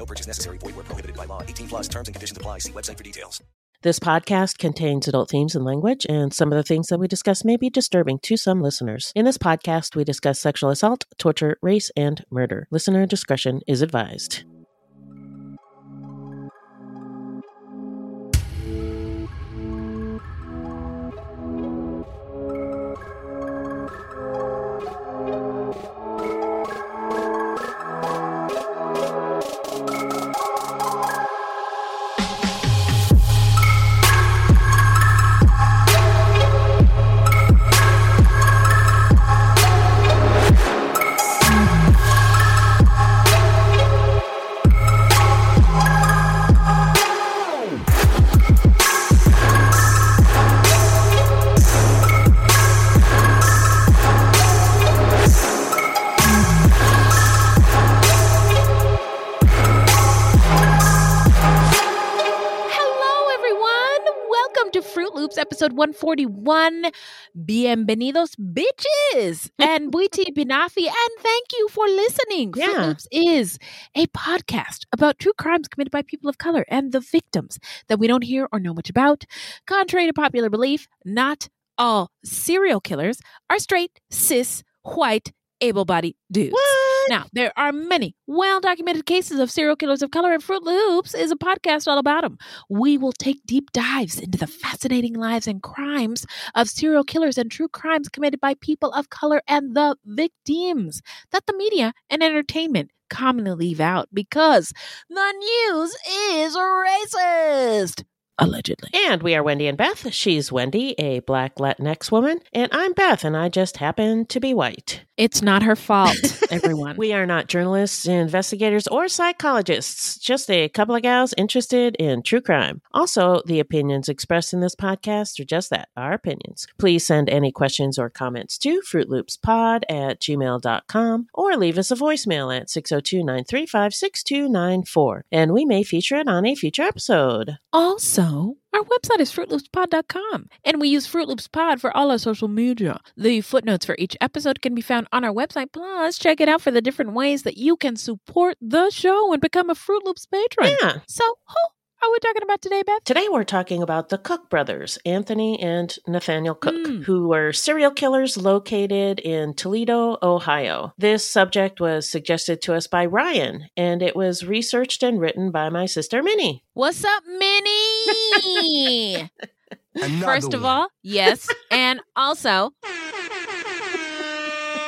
No purchase necessary. Void where prohibited by law. 18 plus terms and conditions apply. See website for details. This podcast contains adult themes and language, and some of the things that we discuss may be disturbing to some listeners. In this podcast, we discuss sexual assault, torture, race, and murder. Listener discretion is advised. Episode 141. Bienvenidos, bitches. And Buiti Binafi. And thank you for listening. Yeah. Is a podcast about true crimes committed by people of color and the victims that we don't hear or know much about. Contrary to popular belief, not all serial killers are straight, cis, white, able bodied dudes. Now, there are many well documented cases of serial killers of color, and Fruit Loops is a podcast all about them. We will take deep dives into the fascinating lives and crimes of serial killers and true crimes committed by people of color and the victims that the media and entertainment commonly leave out because the news is racist. Allegedly. And we are Wendy and Beth. She's Wendy, a black Latinx woman, and I'm Beth, and I just happen to be white. It's not her fault, everyone. We are not journalists, investigators, or psychologists, just a couple of gals interested in true crime. Also, the opinions expressed in this podcast are just that, our opinions. Please send any questions or comments to fruitloopspod at gmail.com or leave us a voicemail at 602 935 6294, and we may feature it on a future episode. Our website is fruitloopspod.com, and we use Fruit Loops Pod for all our social media. The footnotes for each episode can be found on our website. Plus, check it out for the different ways that you can support the show and become a Fruit Loops patron. Yeah. So, who are we talking about today, Beth? Today we're talking about the Cook brothers, Anthony and Nathaniel Cook, Mm. who were serial killers located in Toledo, Ohio. This subject was suggested to us by Ryan, and it was researched and written by my sister Minnie. What's up, Minnie? First of one. all, yes. and also,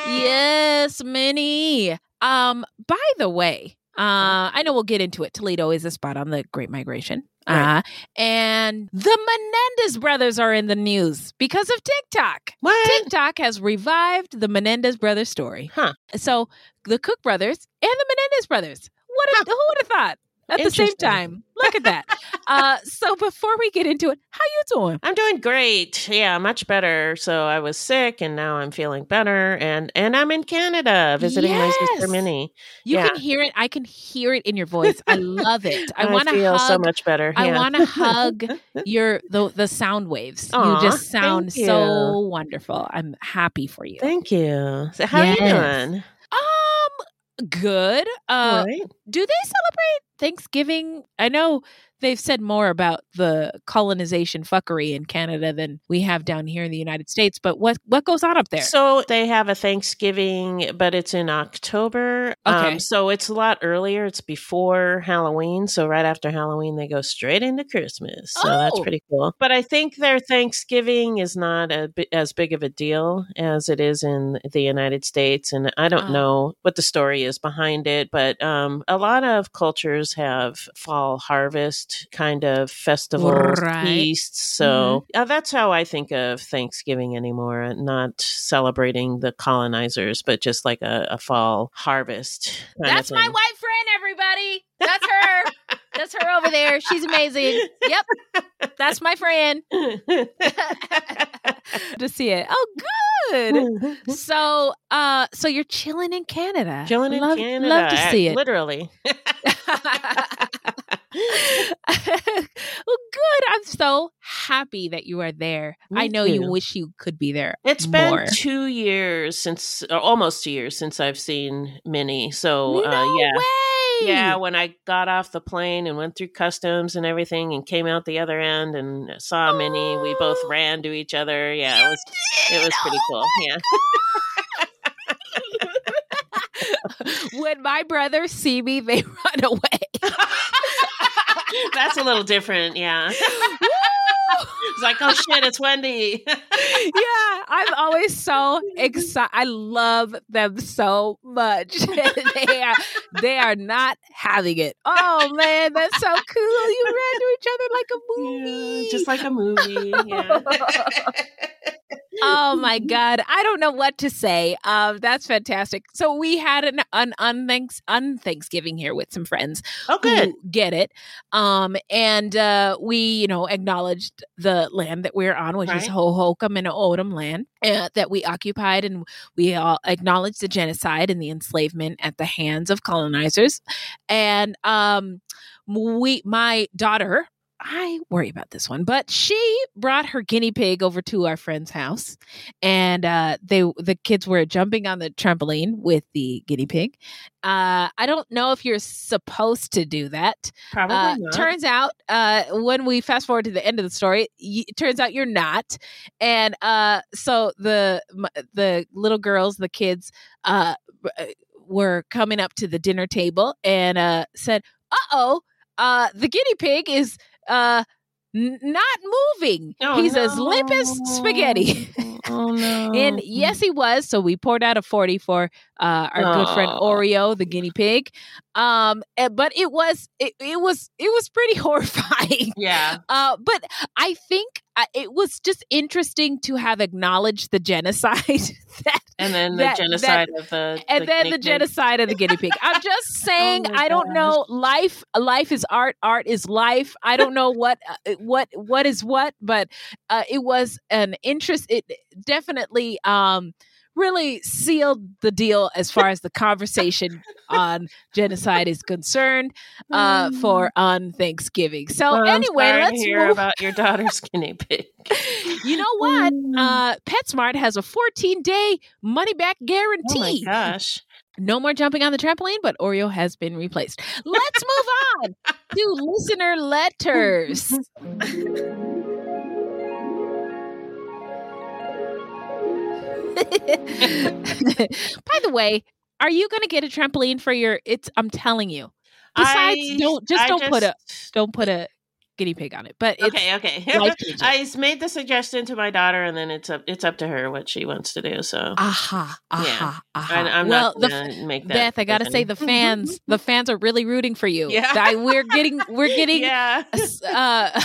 yes, Minnie. Um, by the way, uh, I know we'll get into it. Toledo is a spot on the Great Migration. Right. Uh, and the Menendez brothers are in the news because of TikTok. What? TikTok has revived the Menendez brothers story. Huh. So the Cook brothers and the Menendez brothers. What? Who would have thought? At the same time, look at that. uh, so before we get into it, how you doing? I'm doing great. Yeah, much better. So I was sick and now I'm feeling better and and I'm in Canada visiting my sister Yes. Minnie. You Yeah. can hear it. I can hear it in your voice. I love it. I want to feel hug. so much better. I want to hug your the the sound waves. Aw, you just sound thank so wonderful. I'm happy for you. Thank you. So how are you doing? Good. Uh, Right. do they celebrate Thanksgiving? I know they've said more about the colonization fuckery in Canada than we have down here in the United States. But what what goes on up there? So they have a Thanksgiving, but it's in October. Okay. Um, so it's a lot earlier. It's before Halloween. So right after Halloween, they go straight into Christmas. So that's Oh. pretty cool. But I think their Thanksgiving is not a, as big of a deal as it is in the United States. And I don't Oh. know what the story is behind it, but um, a lot of cultures have fall harvest kind of festivals, Right. Mm-hmm. So uh, that's how I think of Thanksgiving anymore. Not celebrating the colonizers, but just like a, a fall harvest. That's my white friend, everybody. That's her. That's her over there. She's amazing. Yep. that's my friend. to see it. Oh, good. So, uh, so you're chilling in Canada. Chilling in love, Canada. Love to see it. Literally. well, good. I'm so happy that you are there. Me I know you wish you could be there. It's more. been two years since, or almost two years since I've seen Minnie. So, no uh, yeah. way. Yeah, when I got off the plane and went through customs and everything and came out the other end and saw Minnie, we both Oh. ran to each other. Yeah, it was it was pretty cool. Yeah. when my brothers see me, they run away. That's a little different, yeah. it's like, oh shit, it's Wendy. yeah, I'm always so excited. I love them so much. they are they are not having it. Oh man, that's so cool. You ran to each other like a movie. Yeah, just like a movie. Yeah. Oh my god, I don't know what to say. Um, that's fantastic. So we had an an unthanks unthanksgiving here with some friends oh, good. get it. Um, and uh, we, you know, acknowledged the land that we're on, which is Right. Hohokam and O'odham land uh, that we occupied, and we all acknowledged the genocide and the enslavement at the hands of colonizers. And um, we, my daughter. I worry about this one, but she brought her guinea pig over to our friend's house, and uh, they the kids were jumping on the trampoline with the guinea pig. Uh, I don't know if you're supposed to do that. Probably Uh, not. turns out, uh, when we fast forward to the end of the story, y- it turns out you're not, and uh, so the m- the little girls, the kids, uh, were coming up to the dinner table and uh, said, "Uh oh, uh, the guinea pig is uh." Not moving. Oh, He's as limp as spaghetti. oh no. And yes, he was. So we poured out a 40 for uh, our good friend Oreo, the guinea pig. Um, eh, but it was it, it was it was pretty horrifying. yeah. Uh, but I think uh, it was just interesting to have acknowledged the genocide that And then the that- genocide of the and then the pig. genocide of the guinea pig. I'm just saying, my I don't know. Life, life is art. Art is life. I don't know what, uh, what, what is what, but uh, it was an interest. It definitely, um, really sealed the deal as far as the conversation on genocide is concerned. Uh, for on Thanksgiving. So Well, anyway, let's hear move. about your daughter's guinea pig. you know what? Uh, PetSmart has a 14 day money back guarantee. Oh my gosh. No more jumping on the trampoline, but Oreo has been replaced. Let's move on to listener letters. By the way, are you going to get a trampoline for your? It's. I'm telling you. Besides, I- don't just I don't put a don't put a guinea pig on it. But it's Okay, okay. I made the suggestion to my daughter, and then it's up it's up to her what she wants to do. So aha, aha, aha. I, I'm well, not the gonna make that. Beth, I gotta say, the fans, the fans are really rooting for you. Yeah. I- we're getting, we're getting, yeah, uh,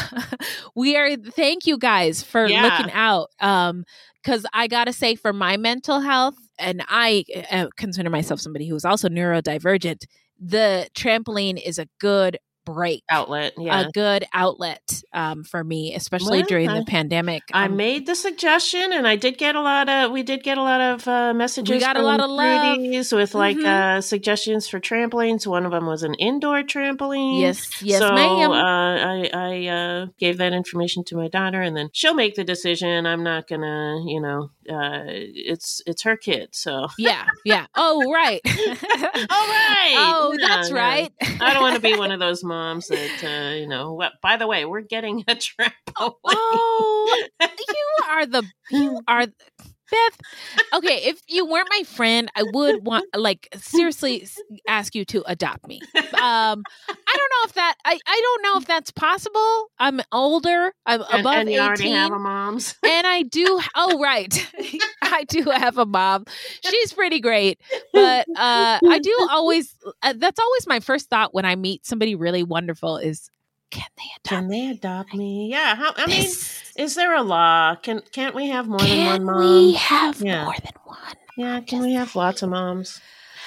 we are. Thank you guys for Yeah. looking out. Um, because I gotta say, for my mental health, and I uh, consider myself somebody who is also neurodivergent. The trampoline is a good break. outlet. Yeah, A good outlet um, for me, especially Well, during I- the pandemic. I Um, made the suggestion, and I did get a lot of. We did get a lot of uh, messages. We got a lot of love. With like Mhm. uh, suggestions for trampolines. One of them was an indoor trampoline. yes, yes, so, ma'am. Uh, I I uh, gave that information to my daughter, and then she'll make the decision. I'm not gonna, you know, uh, it's it's her kid, so. yeah, yeah. Oh, right. All right. Oh, that's no. right. I don't want to be one of those moms that uh, you know. What? By the way, we're getting a trampoline. Oh, you are the you are Beth. Okay, if you weren't my friend, I would want like seriously ask you to adopt me. Um, I don't know if that I, I don't know if that's possible. I'm older. I'm and, above and you already eighteen. have a mom's. and I do. Oh, right. I do have a mom. She's pretty great, but uh, I do always. Uh, that's always my first thought when I meet somebody really wonderful. Is can they adopt? Can they adopt me? Yeah. How, I mean, this? is there a law? Can can't we have more Can than one mom? Can we have Yeah. more than one? yeah. Can we have lots of moms?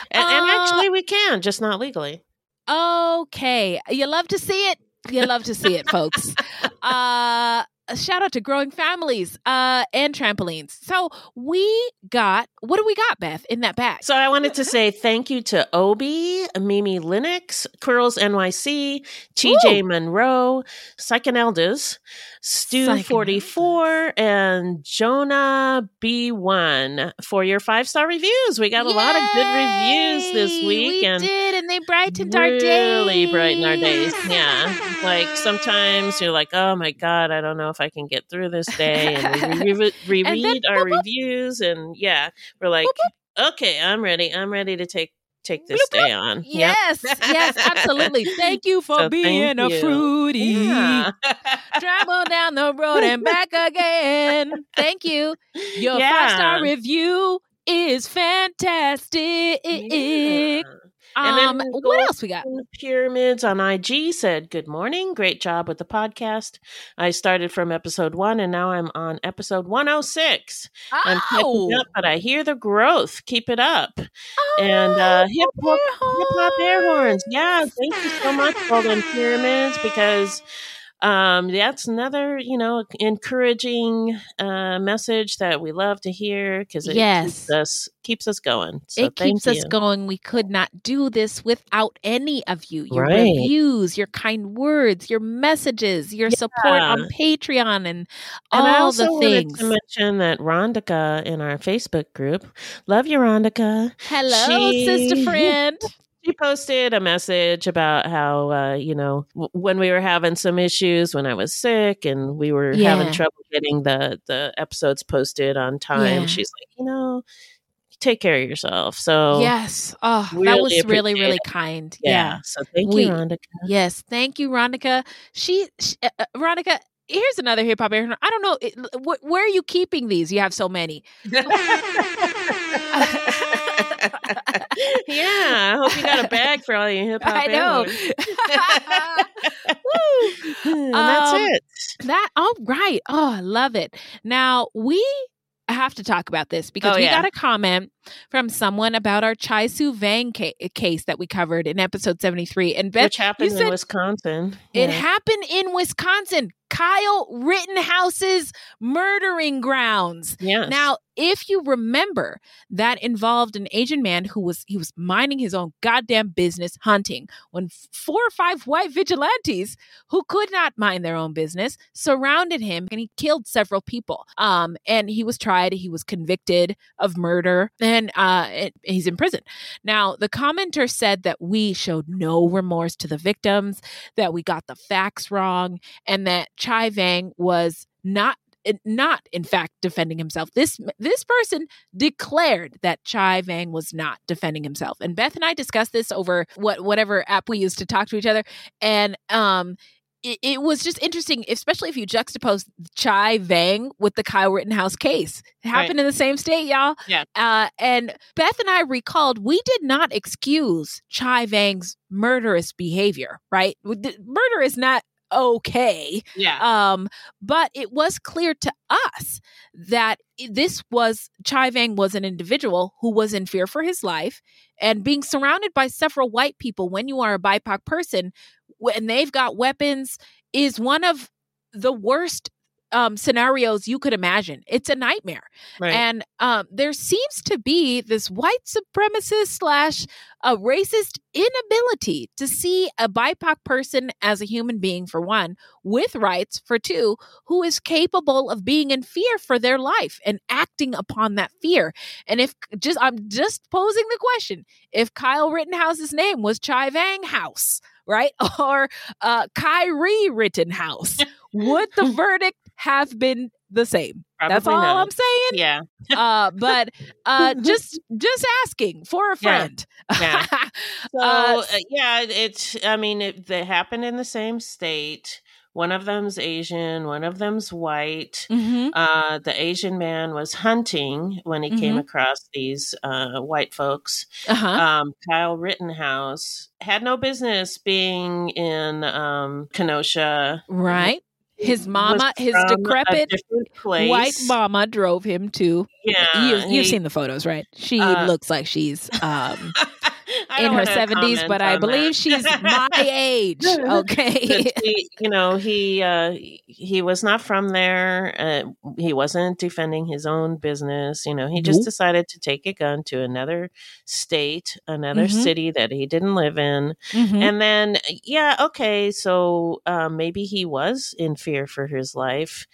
And, and Uh, actually, we can, just not legally. Okay. You love to see it. You love to see it, folks. uh, a shout out to growing families uh, and trampolines. So we got what do we got, Beth, in that bag? So I wanted to say thank you to Obi, Mimi Linux, Curls NYC, TJ. Monroe, Psychaneldas, Stu44, and Jonah B1 for your five star reviews. We got a lot of good reviews this week. We and did, and they brightened our days. really brightened our days. Yeah. Like sometimes you're like, oh my God, I don't know if I can get through this day. And we re- re- And then our boop, boop. reviews. And yeah, we're like, okay, I'm ready. I'm ready to take take this Bloop, bloop. day on. Yep. Yes, yes, absolutely. Thank you for So being a you. fruity. Yeah. Travel down the road and back again. Thank you. Your Yeah. five star review is fantastic. Yeah. And then Um, we'll what else we got? Pyramids on IG said, Good morning. Great job with the podcast. I started from episode one and now I'm on episode 106. I'm Oh, catching up, but I hear the growth. Keep it up. and uh, hip hop, hip hop air horns. Yeah, thank you so much, Golden Pyramids, because um, that's another, you know, encouraging uh, message that we love to hear because it Yes. keeps us keeps us going. So it keeps us going. We could not do this without any of you. Your Right. reviews, your kind words, your messages, your support on Patreon, and all And I also the wanted things. to mention that Rondika in our Facebook group, love you, Rondika. Hello, She- sister friend. She posted a message about how, uh, you know, w- when we were having some issues when I was sick and we were Yeah. having trouble getting the, the episodes posted on time, Yeah. she's like, you know, take care of yourself. So, yes. Oh, that really was really, really it. kind. yeah. yeah. So thank We- you, Rondika. Yes, thank you, Ronica. She, she uh, uh, Ronica. Here's another hip hop. air- I don't know it, wh- where are you keeping these. You have so many. yeah, I hope you got a bag for all your hip hop. I know. Woo! and that's Um, it. That all right. Oh, I love it. Now we have to talk about this because Oh, we yeah. got a comment from someone about our Chai Soua Vang ca- case that we covered in episode 73. And Beth, Which happened in Wisconsin. it Yeah. happened in Wisconsin. Kyle Rittenhouse's murdering grounds. Yes. Now, if you remember, that involved an Asian man who was he was minding his own goddamn business hunting when four or five white vigilantes who could not mind their own business surrounded him and he killed several people. Um, and he was tried. He was convicted of murder and uh, it, he's in prison. Now, the commenter said that we showed no remorse to the victims, that we got the facts wrong, and that Chai Vang was not not in fact defending himself. This this person declared that Chai Vang was not defending himself. And Beth and I discussed this over what whatever app we used to talk to each other and um it, it was just interesting, especially if you juxtapose Chai Vang with the Kyle Rittenhouse case. It happened in the same state, y'all. Yeah. Uh, and Beth and I recalled we did not excuse Chai Vang's murderous behavior, right? Murder is not okay. yeah. Um, but it was clear to us that this was Chai Vang was an individual who was in fear for his life and being surrounded by several white people when you are a BIPOC person when they've got weapons is one of the worst um, scenarios you could imagine. It's a nightmare. right. And um, there seems to be this white supremacist slash a racist inability to see a BIPOC person as a human being, for one, with rights, for two, who is capable of being in fear for their life and acting upon that fear. And if just, I'm just posing the question if Kyle Rittenhouse's name was Chai Vang House, right? Or uh, Kyrie Rittenhouse, would the verdict have been the same? That's all not. I'm saying Yeah. uh but uh just just asking for a friend Yeah. So Uh, uh, yeah, it's. I mean, it, they happened in the same state. One of them's Asian. One of them's white. Mhm. Uh, the Asian man was hunting when he came Mhm. across these uh, white folks. uh-huh Um, Kyle Rittenhouse had no business being in um, Kenosha. right his mama his decrepit white mama drove him to Yeah, you, you've he- seen the photos right she Uh, looks like she's um in her 70s, but I believe that. she's my age. Okay. He, you know, he uh, he was not from there. Uh, he wasn't defending his own business. You know, he just Nope. decided to take a gun to another state, another Mhm. city that he didn't live in, Mhm. and then yeah, okay, so uh, maybe he was in fear for his life.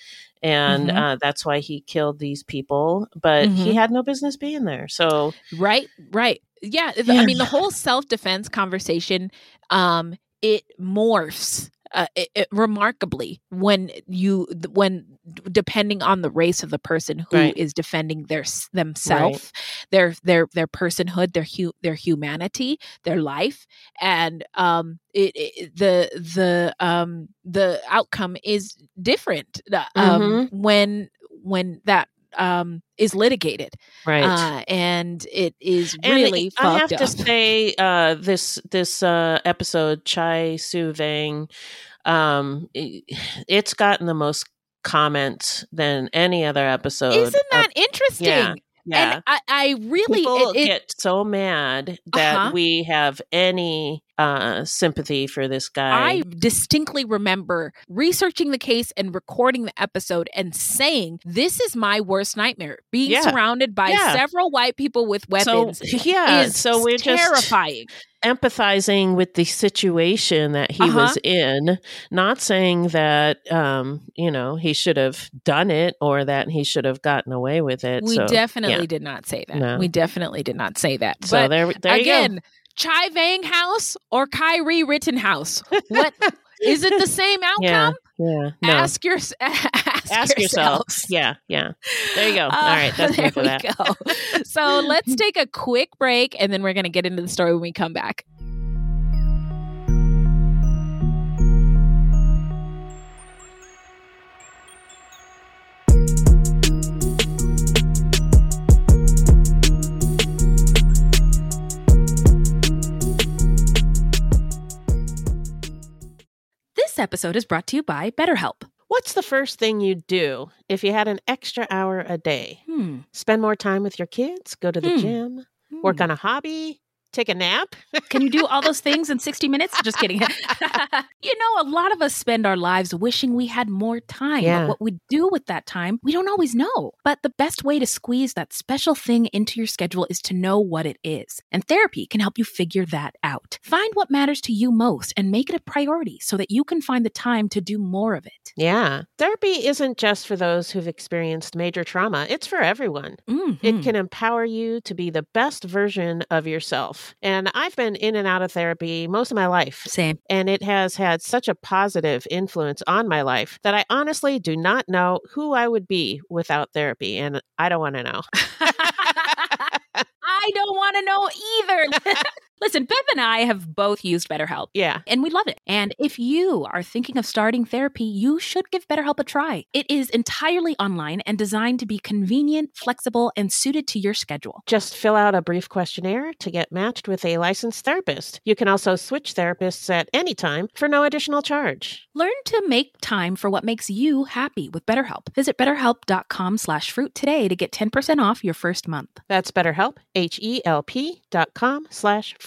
And Mhm. uh, that's why he killed these people, but he Mhm. had no business being there. So Right, right. Yeah, Yeah. I mean the whole self-defense conversation um it morphs uh, it, it remarkably when you when depending on the race of the person who is Right. defending their themselves their their their personhood their hu- their humanity their life and um it, it the the um the outcome is different uh, um Mhm. when when that um is litigated right. uh, and it is And really I have fucked to say, uh, this this uh, episode, Chai Soua Vang, um, i- it's gotten the most comments than any other episode. Isn't that interesting? yeah, yeah. And I, I really People it, it, get so mad that Uh-huh. we have any uh, sympathy for this guy. I distinctly remember researching the case and recording the episode and saying, "This is my worst nightmare: being Yeah. surrounded by Yeah. several white people with weapons." so yeah, is so we're just terrifying. empathizing with the situation that he Uh-huh. was in, not saying that um, you know he should have done it or that he should have gotten away with it. We so, definitely yeah. did not say that. No. We definitely did not say that. So but there, there you go. again, Chai Vang House or Kyrie Rittenhouse? What is it? The same outcome? yeah. No, Ask your ask, ask yourself. yourselves. Yeah, yeah. There you go. All Uh, right, that's there we that. go. So let's take a quick break, and then we're going to get into the story when we come back. This episode is brought to you by BetterHelp. What's the first thing you'd do if you had an extra hour a day? Hmm. Spend more time with your kids, go to the Hmm. gym, work Hmm. on a hobby, take a nap? Can you do all those things in 60 minutes? Just kidding. you know, a lot of us spend our lives wishing we had more time. Yeah. But what we do with that time, we don't always know. But the best way to squeeze that special thing into your schedule is to know what it is. And therapy can help you figure that out. Find what matters to you most and make it a priority so that you can find the time to do more of it. Yeah. Therapy isn't just for those who've experienced major trauma, it's for everyone. Mhm. It can empower you to be the best version of yourself. And I've been in and out of therapy most of my life. Same. And it has had such a positive influence on my life that I honestly do not know who I would be without therapy. And I don't want to know. I don't want to know either. Listen, Bev and I have both used BetterHelp. Yeah. and we love it. And if you are thinking of starting therapy, you should give BetterHelp a try. It is entirely online and designed to be convenient, flexible, and suited to your schedule. Just fill out a brief questionnaire to get matched with a licensed therapist. You can also switch therapists at any time for no additional charge. Learn to make time for what makes you happy with BetterHelp. Visit betterhelp.com slash fruit today to get 10% off your first month. That's BetterHelp, H-E-L-P dot com slash fruit.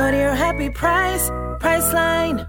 Go to your happy price, Priceline.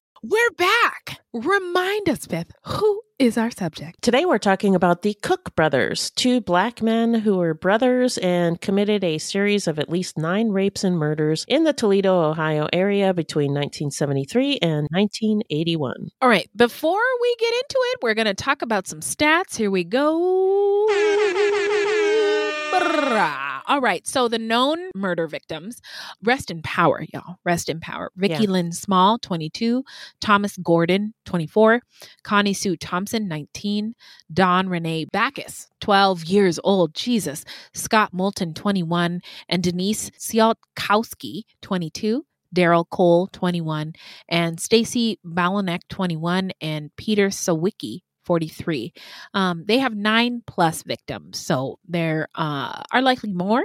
We're back. Remind us, Beth, who is our subject? Today we're talking about the Cook brothers, two black men who were brothers and committed a series of at least nine rapes and murders in the Toledo, Ohio area between 1973 and 1981. All right, before we get into it, we're going to talk about some stats. Here we go. All right, so the known murder victims, rest in power, y'all. Rest in power. Vicky Yeah. Lynn Small, 22, Thomas Gordon, 24, Connie Sue Thompson, 19, Dawn Renee Backus, 12 years old, Jesus, Scott Moulton, 21, and Denise Sialkowski, 22. Daryl Cole, 21, and Stacy Balonek, 21, and Peter Sawicki, 43. Um, they have nine plus victims, so there uh, are likely more.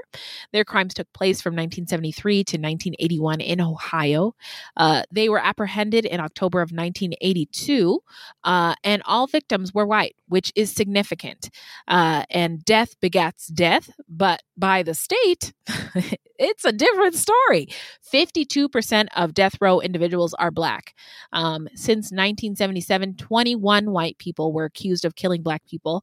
Their crimes took place from 1973 to 1981 in Ohio. Uh, they were apprehended in October of 1982, uh, and all victims were white, which is significant. Uh, and death begats death, but by the state, it's a different story. 52% of death row individuals are black. Um, since 1977, 21 white people were accused of killing black people,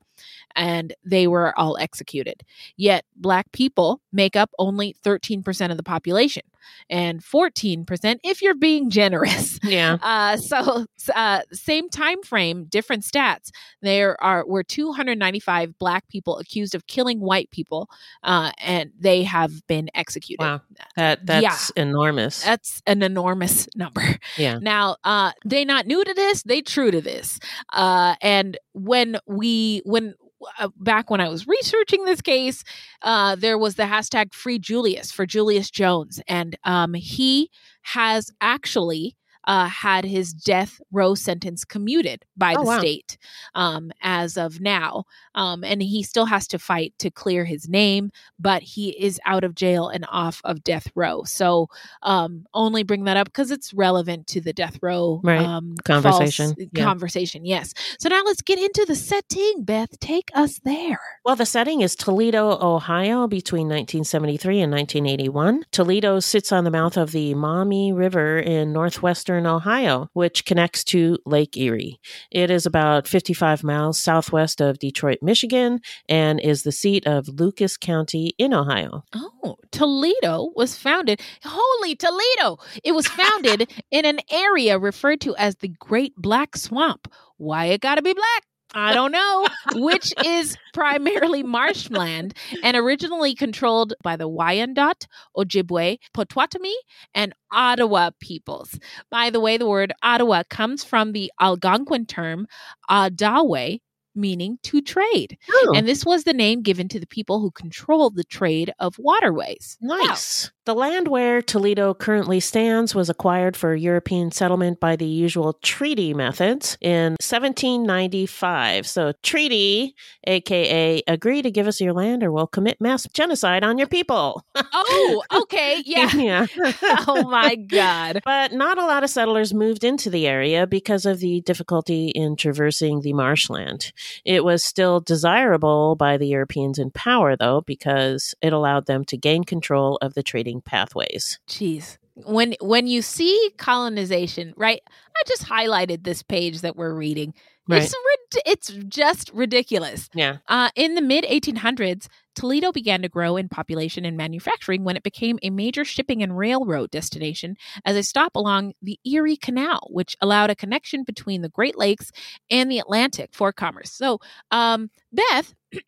and they were all executed. Yet, black people make up only 13% of the population, and 14% if you're being generous. Yeah. Uh, so uh, same time frame, different stats. There are were 295 black people accused of killing white people, uh, and they have been executed. Wow. That that's enormous. That's an enormous number. Yeah. Now, uh, they not new to this; they true to this. Uh, and when we when uh, back when I was researching this case, uh, there was the hashtag Free Julius for Julius Jones, and um, he has actually. Uh, had his death row sentence commuted by Oh, the wow. state um, as of now. Um, and he still has to fight to clear his name, but he is out of jail and off of death row. So um, only bring that up because it's relevant to the death row Right. um, Conversation. Yeah. Conversation, yes. So now let's get into the setting. Beth, take us there. Well, the setting is Toledo, Ohio, between 1973 and 1981. Toledo sits on the mouth of the Maumee River in northwestern Ohio, which connects to Lake Erie. It is about 55 miles southwest of Detroit, Michigan, and is the seat of Lucas County in Ohio. Oh, Toledo was founded. Holy Toledo! It was founded in an area referred to as the Great Black Swamp. Why it gotta be black? I don't know, which is primarily marshland and originally controlled by the Wyandot, Ojibwe, Potawatomi, and Ottawa peoples. By the way, the word Ottawa comes from the Algonquin term Adawe, meaning to trade. Oh, And this was the name given to the people who controlled the trade of waterways. nice. The land where Toledo currently stands was acquired for European settlement by the usual treaty methods in 1795. So, treaty, aka agree to give us your land or we'll commit mass genocide on your people. Oh, okay. Yeah. yeah. oh my God. But not a lot of settlers moved into the area because of the difficulty in traversing the marshland. It was still desirable by the Europeans in power, though, because it allowed them to gain control of the trading pathways. Jeez. When when you see colonization, right? I just highlighted this page that we're reading. Right. It's rid- it's just ridiculous. Yeah. Uh, in the mid 1800s, Toledo began to grow in population and manufacturing when it became a major shipping and railroad destination as a stop along the Erie Canal, which allowed a connection between the Great Lakes and the Atlantic for commerce. So, um, Beth,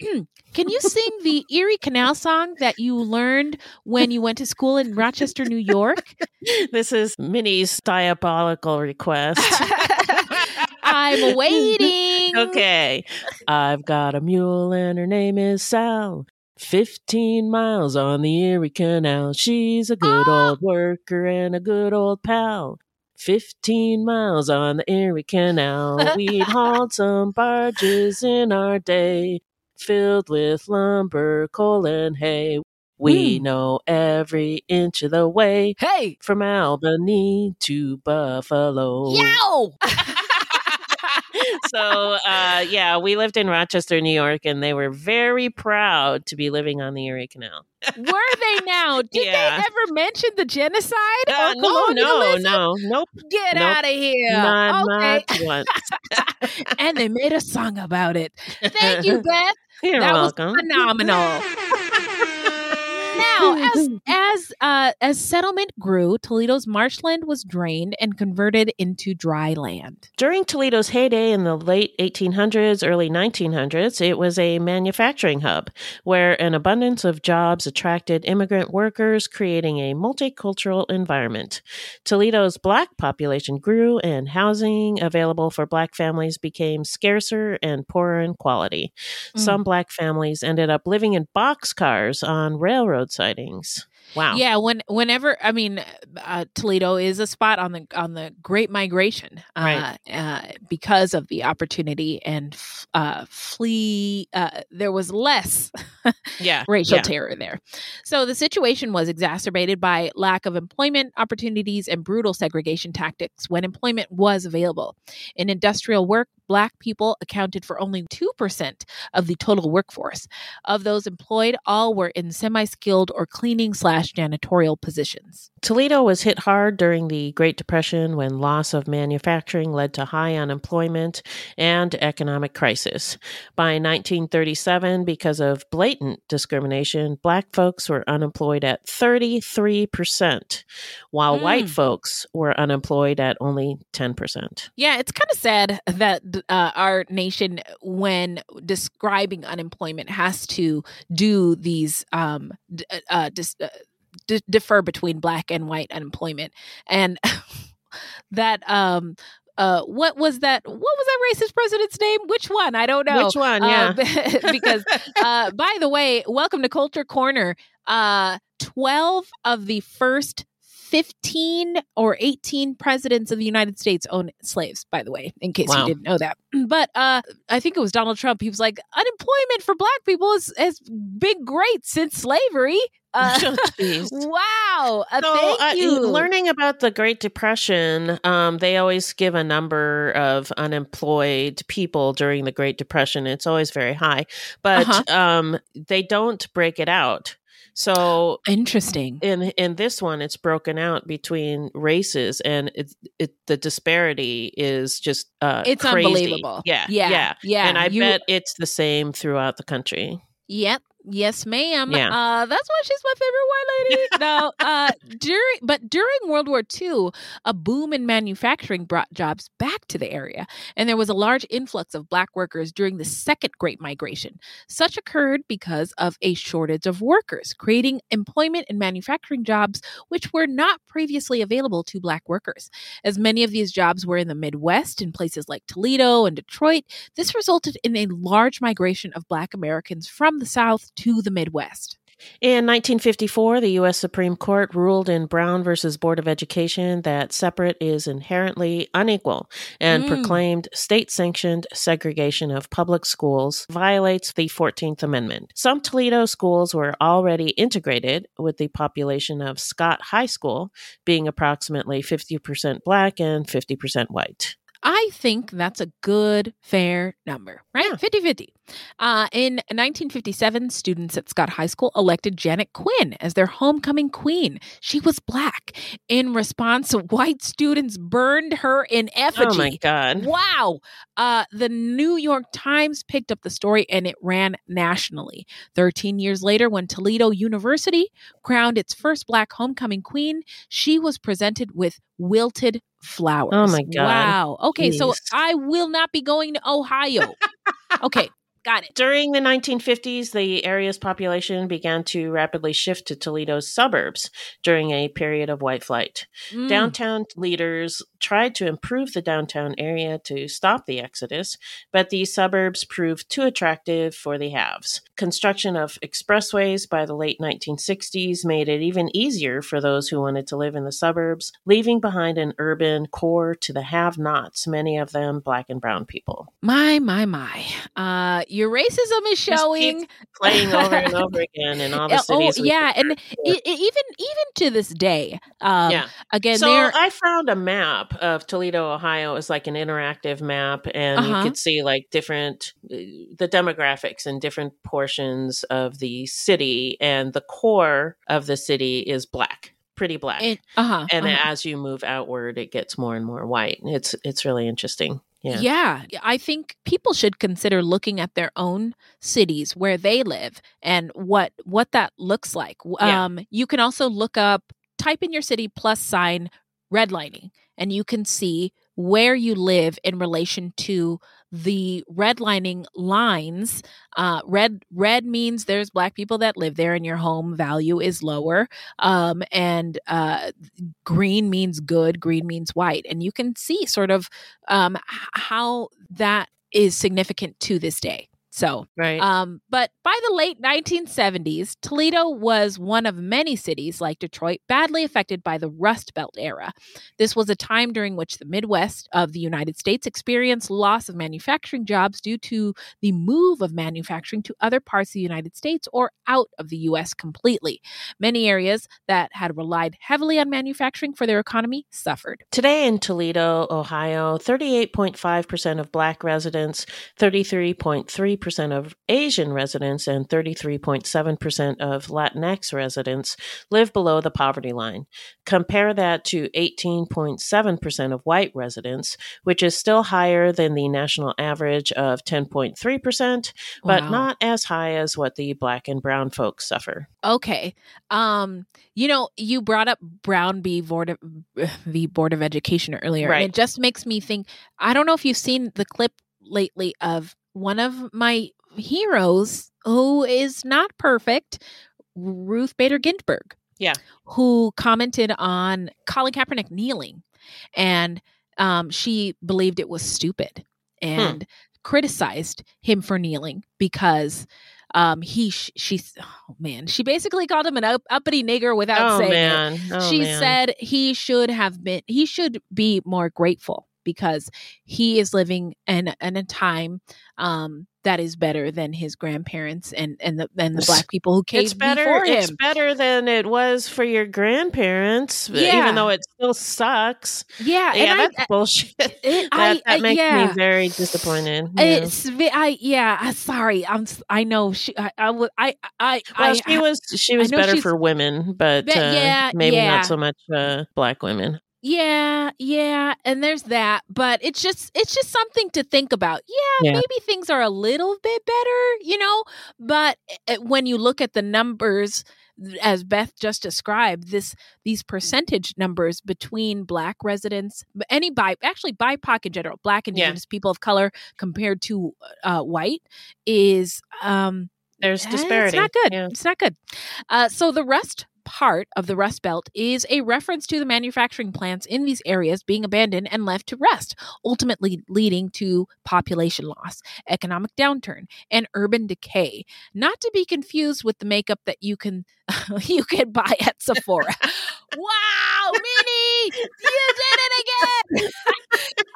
can you sing the Erie Canal song that you learned when you went to school in Rochester, New York? This is Minnie's diabolical request. I'm waiting. okay. I've got a mule and her name is Sal. 15 miles on the Erie Canal. She's a good Ah. old worker and a good old pal. 15 miles on the Erie Canal. We'd hauled some barges in our day, filled with lumber, coal, and hay. We Hmm. know every inch of the way Hey, from Albany to Buffalo. yow! so uh, yeah, we lived in Rochester, New York, and they were very proud to be living on the Erie Canal. Were they now? Did Yeah. they ever mention the genocide Uh, or no, no, no, nope, Get Nope. out of here. not, okay. not and they made a song about it. Thank you, Beth. You're that welcome. was phenomenal. Now, as as uh, as settlement grew, Toledo's marshland was drained and converted into dry land. During Toledo's heyday in the late 1800s, early 1900s, it was a manufacturing hub where an abundance of jobs attracted immigrant workers, creating a multicultural environment. Toledo's black population grew, and housing available for black families became scarcer and poorer in quality. Mm. Some black families ended up living in boxcars on railroad sidings. Wow. Yeah, when whenever I mean, uh, Toledo is a spot on the on the Great Migration, uh, Right. uh, because of the opportunity and f- uh, flee. Uh, there was less Yeah. racial yeah. terror there. So the situation was exacerbated by lack of employment opportunities and brutal segregation tactics when employment was available. In industrial work, Black people accounted for only 2% of the total workforce. Of those employed, all were in semi skilled or cleaning slash janitorial positions. Toledo was hit hard during the Great Depression when loss of manufacturing led to high unemployment and economic crisis. By 1937, because of blatant discrimination, black folks were unemployed at 33%, while Mm. white folks were unemployed at only 10%. Yeah, it's kind of sad that uh, our nation, when describing unemployment, has to do these um, d- uh, dis- uh, d- defer between black and white unemployment, and that um. Uh, what was that? What was that racist president's name? Which one? I don't know. Which one? Uh, Yeah. because, uh, by the way, welcome to Culture Corner. Uh, 12 of the first 15 or 18 presidents of the United States owned slaves, by the way, in case Wow. you didn't know that. But uh, I think it was Donald Trump. He was like, unemployment for black people is, has been great since slavery. Uh, Jeez. wow. Uh, So, thank uh, learning about the Great Depression, um, they always give a number of unemployed people during the Great Depression. It's always very high, but Uh-huh. um, they don't break it out. So Interesting. in in this one, it's broken out between races, and it, it the disparity is just uh, It's crazy. unbelievable. Yeah, Yeah. yeah, Yeah. And I You- bet it's the same throughout the country. Yep. Yes, ma'am. Yeah. Uh, that's why she's my favorite white lady. no, uh, during but during World War II, a boom in manufacturing brought jobs back to the area, and there was a large influx of black workers during the Second Great Migration. Such occurred because of a shortage of workers, creating employment and manufacturing jobs which were not previously available to black workers. As many of these jobs were in the Midwest, in places like Toledo and Detroit, this resulted in a large migration of black Americans from the South to the Midwest. In 1954, the U.S. Supreme Court ruled in Brown versus Board of Education that separate is inherently unequal and Mm. proclaimed state sanctioned segregation of public schools violates the 14th Amendment. Some Toledo schools were already integrated, with the population of Scott High School being approximately 50% black and 50% white. I think that's a good, fair number, right? Yeah. 50 50. Uh, in 1957, students at Scott High School elected Janet Quinn as their homecoming queen. She was black. In response, white students burned her in effigy. Oh my God. Wow. Uh, the New York Times picked up the story and it ran nationally. 13 years later, when Toledo University crowned its first black homecoming queen, she was presented with wilted flowers. Oh my God. Wow. Okay, so I will not be going to Ohio. okay, got it. During the 1950s, the area's population began to rapidly shift to Toledo's suburbs during a period of white flight. Mm. Downtown leaders tried to improve the downtown area to stop the exodus, but the suburbs proved too attractive for the haves. Construction of expressways by the late 1960s made it even easier for those who wanted to live in the suburbs, leaving behind an urban core to the have nots, many of them black and brown people. My, my, my. Uh, your racism is showing. playing over and over again in all the Uh, cities. oh, yeah, and even even to this day, um, yeah. again, so. I found a map of Toledo, Ohio. is like an interactive map, and Uh-huh. you could see like different uh, the demographics in different portions of the city, and the core of the city is black, pretty black. and, uh-huh, and uh-huh. as you move outward, it gets more and more white. It's it's really interesting. Yeah. Yeah. I think people should consider looking at their own cities where they live and what what that looks like. Yeah. Um you can also look up type in your city plus sign redlining and you can see where you live in relation to the redlining lines uh red red means there's black people that live there and your home value is lower um and uh green means good green means white and you can see sort of um, how that is significant to this day. So, Right. um, but by the late 1970s, Toledo was one of many cities like Detroit badly affected by the Rust Belt era. This was a time during which the Midwest of the United States experienced loss of manufacturing jobs due to the move of manufacturing to other parts of the United States or out of the U.S. completely. Many areas that had relied heavily on manufacturing for their economy suffered. Today in Toledo, Ohio, 38.5% of Black residents, 33.3% of Asian residents, and 33.7% of Latinx residents live below the poverty line. Compare that to 18.7% of white residents, which is still higher than the national average of 10.3%, but Wow. not as high as what the Black and brown folks suffer. Okay. Um, you know, you brought up Brown v. Board of, v. Board of Education earlier, Right. and it just makes me think. I don't know if you've seen the clip lately of one of my heroes who is not perfect, Ruth Bader Ginsburg. Yeah. Who commented on Colin Kaepernick kneeling, and um, she believed it was stupid and criticized him for kneeling because um he sh- she oh man she basically called him an up- uppity nigger without oh, saying it. Oh, she man. said he should have been he should be more grateful because he is living in, in a time um that is better than his grandparents and and the and the black people who came it's better before him it's better than it was for your grandparents Yeah. even though it still sucks yeah yeah and that's I, bullshit it, that, I, that makes yeah. me very disappointed yeah. It's I yeah. I sorry. I'm. I know. She. I. I. I. I. well she was she was better for women but But uh, yeah, maybe not so much uh, black women Yeah, yeah, and there's that, but it's just it's just something to think about. Yeah, Yeah. maybe things are a little bit better, you know, but uh, when you look at the numbers as Beth just described, this these percentage numbers between black residents, any bi actually BIPOC in general, black Yeah. indigenous people of color compared to uh, white is um There's Eh, disparity. It's not good. Yeah. It's not good. Uh, so the Rust part of the Rust Belt is a reference to the manufacturing plants in these areas being abandoned and left to rest, ultimately leading to population loss, economic downturn, and urban decay. Not to be confused with the makeup that you can you can buy at Sephora. wow, Minnie, you did it again.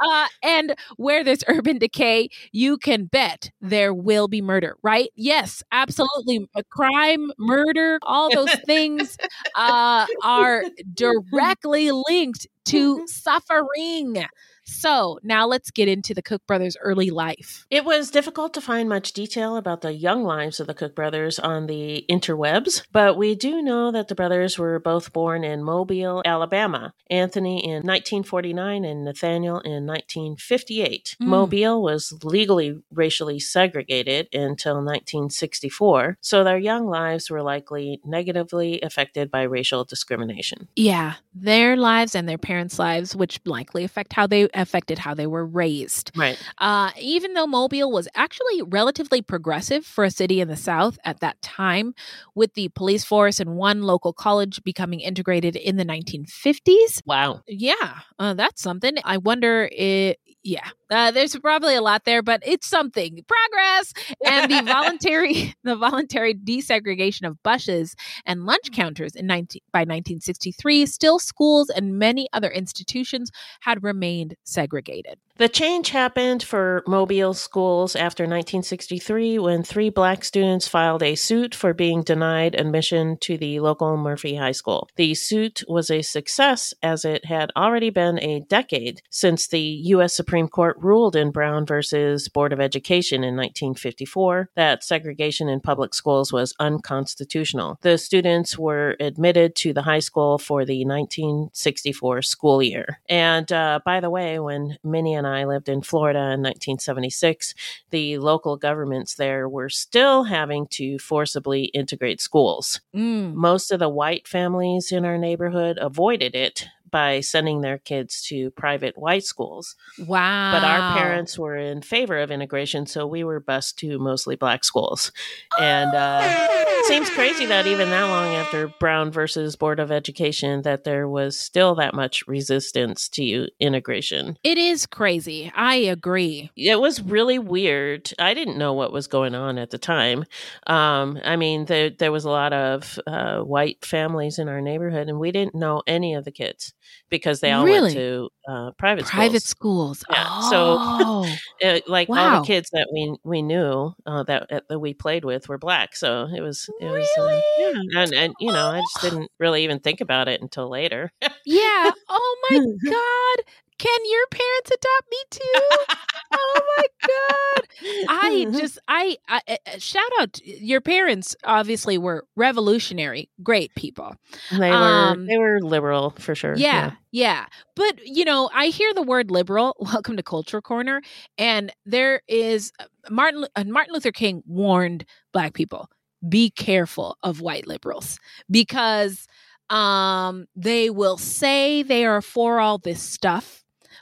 uh, and where there's urban decay, you can bet there will be murder, right? Yes, absolutely. A crime, murder, all those things uh, are directly linked to suffering. So now let's get into the Cook brothers' early life. It was difficult to find much detail about the young lives of the Cook brothers on the interwebs, but we do know that the brothers were both born in Mobile, Alabama. Anthony in 1949 and Nathaniel in 1958. Mm. Mobile was legally racially segregated until 1964, so their young lives were likely negatively affected by racial discrimination. Yeah, their lives and their parents' lives, which likely affect how they affected how they were raised. Right. Uh, even though Mobile was actually relatively progressive for a city in the South at that time, with the police force and one local college becoming integrated in the 1950s. Wow. Yeah, uh, that's something. I wonder if, yeah, uh, there's probably a lot there, but it's something. Progress and the voluntary, the voluntary desegregation of buses and lunch counters in 19, by 1963. Still, schools and many other institutions had remained segregated. The change happened for Mobile schools after 1963 when three black students filed a suit for being denied admission to the local Murphy High School. The suit was a success as it had already been a decade since the U.S. Supreme Court ruled in Brown versus Board of Education in 1954 that segregation in public schools was unconstitutional. The students were admitted to the high school for the 1964 school year. And uh, by the way, when Minnie and I lived in Florida in 1976, the local governments there were still having to forcibly integrate schools. Mm. Most of the white families in our neighborhood avoided it by sending their kids to private white schools. Wow. But our parents were in favor of integration, so we were bused to mostly black schools. And uh, it seems crazy that even that long after Brown versus Board of Education, that there was still that much resistance to integration. It is crazy. I agree. It was really weird. I didn't know what was going on at the time. Um, I mean, there there was a lot of uh, white families in our neighborhood, and we didn't know any of the kids because they all Really? went to uh, private Private schools. schools. Yeah, so- Oh. Uh, like all the kids that we we knew uh, that that we played with were black, so it was it was uh, Really? yeah, and and you know I just didn't really even think about it until later. yeah. Oh my God. Can your parents adopt me too? Oh my God. I just, I, I, uh, uh, shout out your parents, obviously, were revolutionary, great people. they were um, they were liberal for sure. Yeah, yeah. But, you know, I hear the word liberal. Welcome to Culture Corner. And there is Martin, uh, Martin Luther King warned Black people be careful of white liberals because um, they will say they are for all this stuff.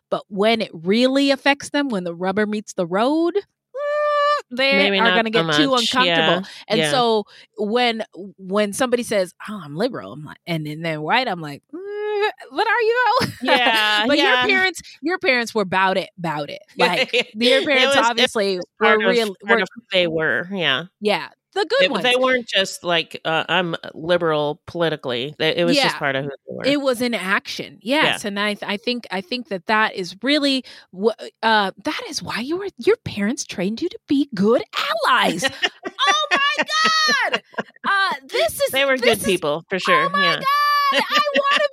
But when it really affects them, when the rubber meets the road, mm, they Maybe are going to so get too uncomfortable. Yeah, And yeah. so when when somebody says, "Oh, I'm liberal," I'm like, and then they're white, I'm like, "Mm, "But are you though?" Yeah, but yeah. your parents, your parents were about it, about it. Like your parents, was- obviously, were of- real. Were, they were. Yeah, yeah, the good they, ones. they weren't just like uh, I'm liberal politically. It was just part of who they were. it was an action yes and I, I think i think that that is really uh that is why you were your parents trained you to be good allies oh my god uh this is they were good is- people for sure. oh my yeah. god i want to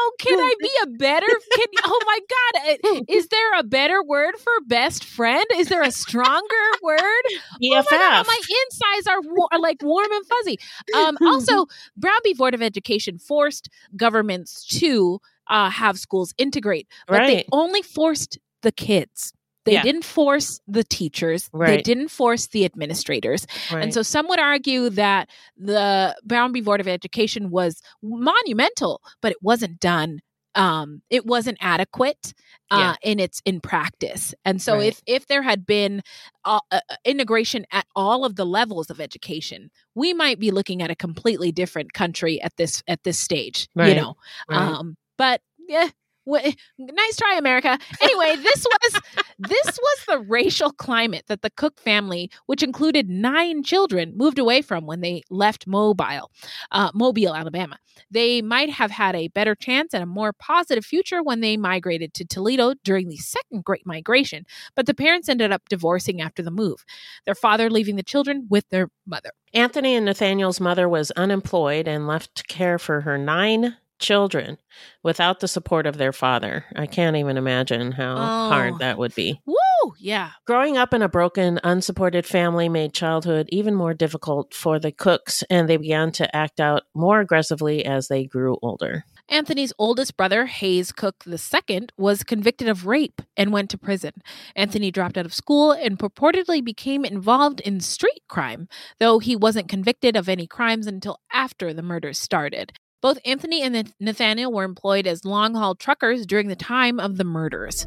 oh can i be a better can oh my god uh, is there a better word for best friend is there a stronger word BFF. Oh my, God, my insides are, wa- are like warm and fuzzy. Um, also, Brown v. Board of Education forced governments to uh, have schools integrate, but they only forced the kids. They Yeah. didn't force the teachers. They didn't force the administrators. Right. And so some would argue that the Brown v. Board of Education was monumental, but it wasn't done. Um, it wasn't adequate uh, in its in practice. And so Right. if if there had been uh, uh, integration at all of the levels of education, we might be looking at a completely different country at this at this stage. You know, Right. um, but yeah. Wh- Nice try, America. Anyway, this was this was the racial climate that the Cook family, which included nine children, moved away from when they left Mobile, uh, Mobile, Alabama. They might have had a better chance and a more positive future when they migrated to Toledo during the second Great Migration, but the parents ended up divorcing after the move. Their father leaving the children with their mother. Anthony and Nathaniel's mother was unemployed and left to care for her nine children without the support of their father. I can't even imagine how Oh. hard that would be. Woo! Yeah. Growing up in a broken, unsupported family made childhood even more difficult for the Cooks, and they began to act out more aggressively as they grew older. Anthony's oldest brother, Hayes Cook II, was convicted of rape and went to prison. Anthony dropped out of school and purportedly became involved in street crime, though he wasn't convicted of any crimes until after the murders started. Both Anthony and Nathaniel were employed as long haul truckers during the time of the murders.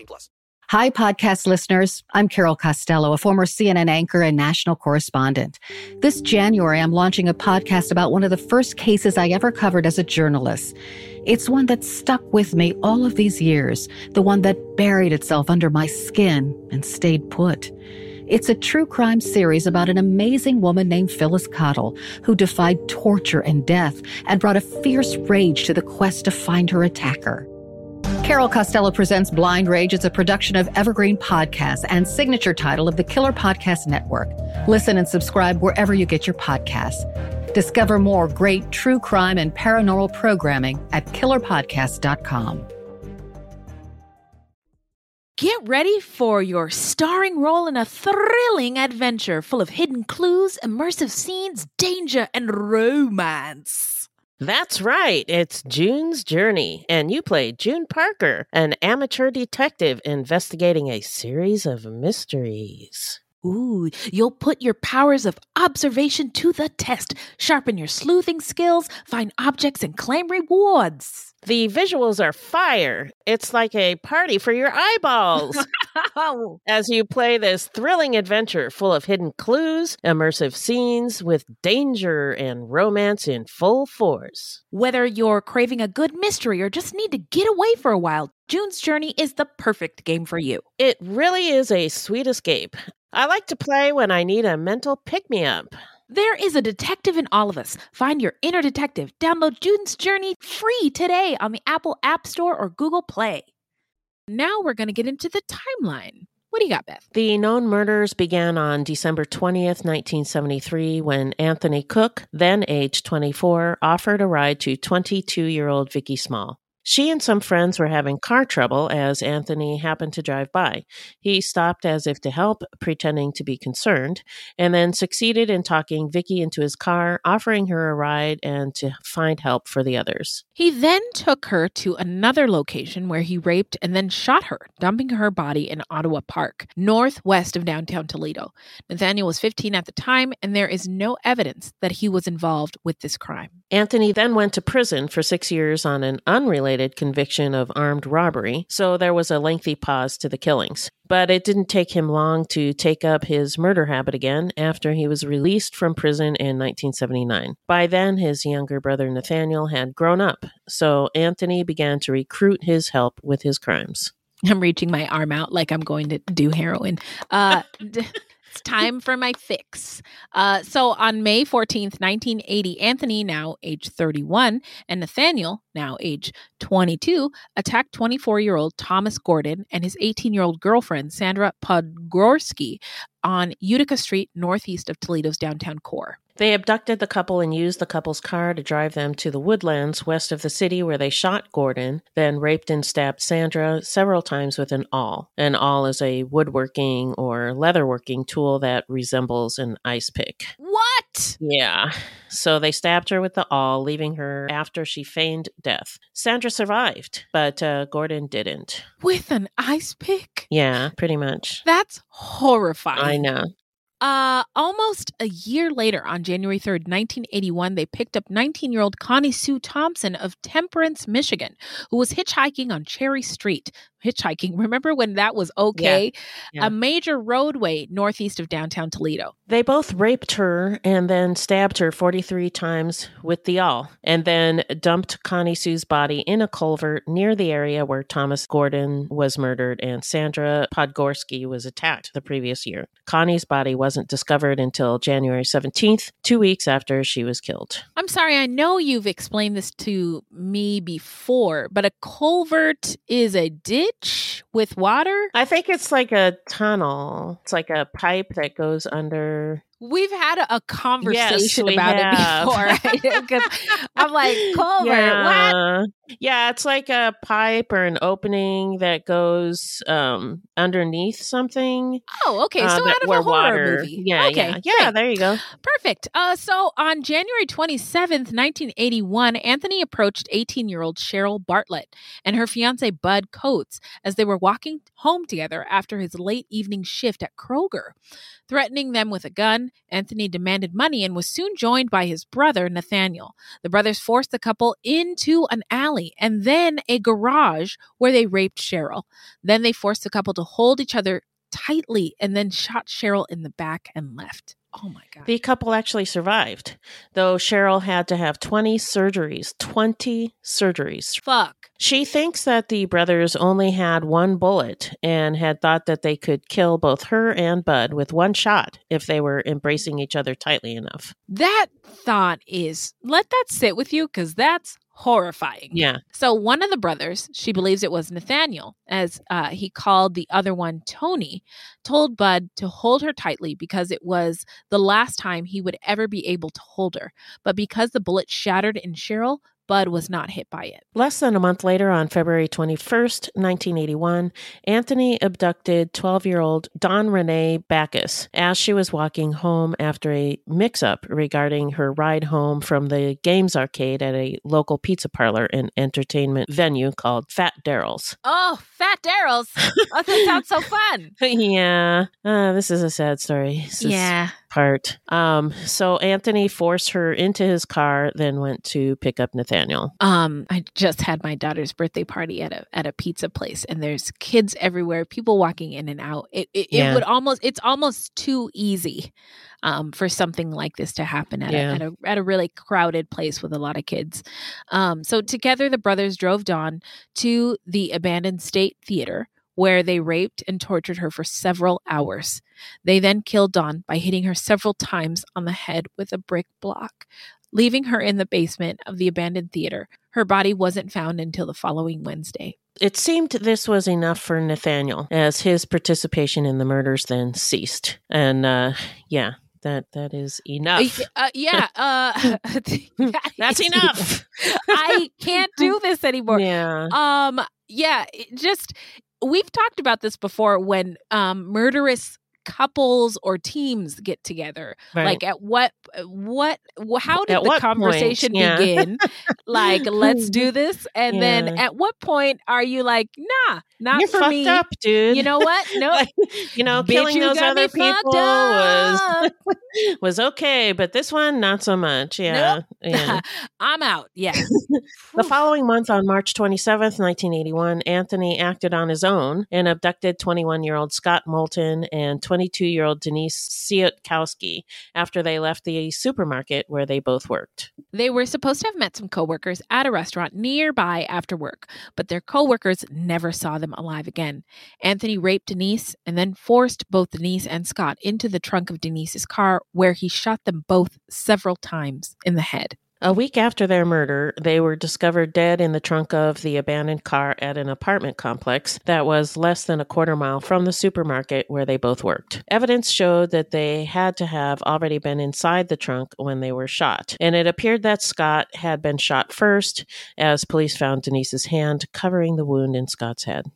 plus. Hi, podcast listeners. I'm Carol Costello, a former CNN anchor and national correspondent. This January, I'm launching a podcast about one of the first cases I ever covered as a journalist. It's one that stuck with me all of these years, the one that buried itself under my skin and stayed put. It's a true crime series about an amazing woman named Phyllis Cottle who defied torture and death and brought a fierce rage to the quest to find her attacker. Carol Costello presents Blind Rage. It's a production of Evergreen Podcasts and signature title of the Killer Podcast Network. Listen and subscribe wherever you get your podcasts. Discover more great true crime and paranormal programming at killerpodcast.com. Get ready for your starring role in a thrilling adventure full of hidden clues, immersive scenes, danger, and romance. That's right. It's June's Journey, and you play June Parker, an amateur detective investigating a series of mysteries. Ooh, you'll put your powers of observation to the test, sharpen your sleuthing skills, find objects, and claim rewards. The visuals are fire. It's like a party for your eyeballs as you play this thrilling adventure full of hidden clues, immersive scenes with danger and romance in full force. Whether you're craving a good mystery or just need to get away for a while, June's Journey is the perfect game for you. It really is a sweet escape. I like to play when I need a mental pick me up. There is a detective in all of us. Find your inner detective. Download June's Journey free today on the Apple App Store or Google Play. Now we're going to get into the timeline. What do you got, Beth? The known murders began on December 20th, 1973, when Anthony Cook, then age 24, offered a ride to 22 year old Vicky Small. She and some friends were having car trouble as Anthony happened to drive by. He stopped as if to help, pretending to be concerned, and then succeeded in talking Vicky into his car, offering her a ride and to find help for the others. He then took her to another location where he raped and then shot her, dumping her body in Ottawa Park, northwest of downtown Toledo. Nathaniel was 15 at the time, and there is no evidence that he was involved with this crime. Anthony then went to prison for six years on an unrelated conviction of armed robbery, so there was a lengthy pause to the killings. But it didn't take him long to take up his murder habit again after he was released from prison in 1979. By then, his younger brother Nathaniel had grown up, so Anthony began to recruit his help with his crimes. I'm reaching my arm out like I'm going to do heroin. Uh, it's time for my fix. Uh, so on May 14th, 1980, Anthony, now age 31, and Nathaniel, now age 22, attacked 24 year old Thomas Gordon and his 18 year old girlfriend, Sandra Podgorski, on Utica Street, northeast of Toledo's downtown core. They abducted the couple and used the couple's car to drive them to the woodlands west of the city where they shot Gordon, then raped and stabbed Sandra several times with an awl. An awl is a woodworking or leatherworking tool that resembles an ice pick. What? Yeah. So they stabbed her with the awl, leaving her after she feigned death. Sandra survived, but uh, Gordon didn't. With an ice pick? Yeah, pretty much. That's horrifying. I know. Uh, almost a year later, on January 3rd, 1981, they picked up 19 year old Connie Sue Thompson of Temperance, Michigan, who was hitchhiking on Cherry Street. Hitchhiking, remember when that was okay? Yeah. A major roadway northeast of downtown Toledo. They both raped her and then stabbed her 43 times with the awl, and then dumped Connie Sue's body in a culvert near the area where Thomas Gordon was murdered and Sandra Podgorski was attacked the previous year. Connie's body wasn't discovered until January 17th, two weeks after she was killed. I'm sorry, I know you've explained this to me before, but a culvert is a ditch with water? I think it's like a tunnel. It's like a pipe that goes under. We've had a, a conversation we about have. it before. I'm like, culvert, what? yeah. Yeah, it's like a pipe or an opening that goes um, underneath something. Oh, okay. uh, so out of a horror water. movie. Yeah, okay, yeah, yeah. There you go. Perfect. Uh, so on January 27th, 1981, Anthony approached 18 year old Cheryl Bartlett and her fiance Bud Coates as they were walking home together after his late evening shift at Kroger. Threatening them with a gun, Anthony demanded money and was soon joined by his brother, Nathaniel. The brothers forced the couple into an alley and then a garage where they raped Cheryl. Then they forced the couple to hold each other tightly and then shot Cheryl in the back and left. Oh my God. The couple actually survived, though Cheryl had to have 20 surgeries. 20 surgeries. Fuck. She thinks that the brothers only had one bullet and had thought that they could kill both her and Bud with one shot if they were embracing each other tightly enough. That thought is, let that sit with you because that's horrifying. Yeah. So one of the brothers, she believes it was Nathaniel, as uh, he called the other one Tony, told Bud to hold her tightly because it was the last time he would ever be able to hold her. But because the bullet shattered in Cheryl, Bud was not hit by it. Less than a month later, on February 21st, 1981, Anthony abducted 12 year old Dawn Renee Backus as she was walking home after a mix up regarding her ride home from the games arcade at a local pizza parlor and entertainment venue called Fat Daryl's. Oh, Fat Daryl's. Oh, that sounds so fun. yeah, uh, this is a sad story. This is Yeah. Part. Um, so Anthony forced her into his car, then went to pick up Nathaniel. Um, I just had my daughter's birthday party at a at a pizza place, and there's kids everywhere, people walking in and out. It it, Yeah. it would almost it's almost too easy, um, for something like this to happen at, Yeah. a, at a at a really crowded place with a lot of kids. Um, so together the brothers drove Dawn to the abandoned state theater. Where they raped and tortured her for several hours. They then killed Dawn by hitting her several times on the head with a brick block leaving her in the basement of the abandoned theater. Her body wasn't found until the following Wednesday. It seemed this was enough for Nathaniel, as his participation in the murders then ceased. And uh, yeah, that that is enough. Uh, yeah, uh, That's enough. I can't do this anymore. yeah. Um, yeah, just we've talked about this before when um murderous couples or teams get together? Right. Like at what uh, what how did At the conversation Yeah. begin? like let's do this and then at what point are you like, nah, not You're for fucked me. up, dude. You know what? No. Like, you know, killing you those other people was was okay, but this one not so much. Yeah. yeah. I'm out. Yeah. The following month, on March 27th, 1981, Anthony acted on his own and abducted 21 year old Scott Moulton and 22 year old Denise Sietkowski after they left the supermarket where they both worked. They were supposed to have met some coworkers at a restaurant nearby after work, but their coworkers never saw them alive again. Anthony raped Denise and then forced both Denise and Scott into the trunk of Denise's car, where he shot them both several times in the head. A week after their murder, they were discovered dead in the trunk of the abandoned car at an apartment complex that was less than a quarter mile from the supermarket where they both worked. Evidence showed that they had to have already been inside the trunk when they were shot, and it appeared that Scott had been shot first, as police found Denise's hand covering the wound in Scott's head.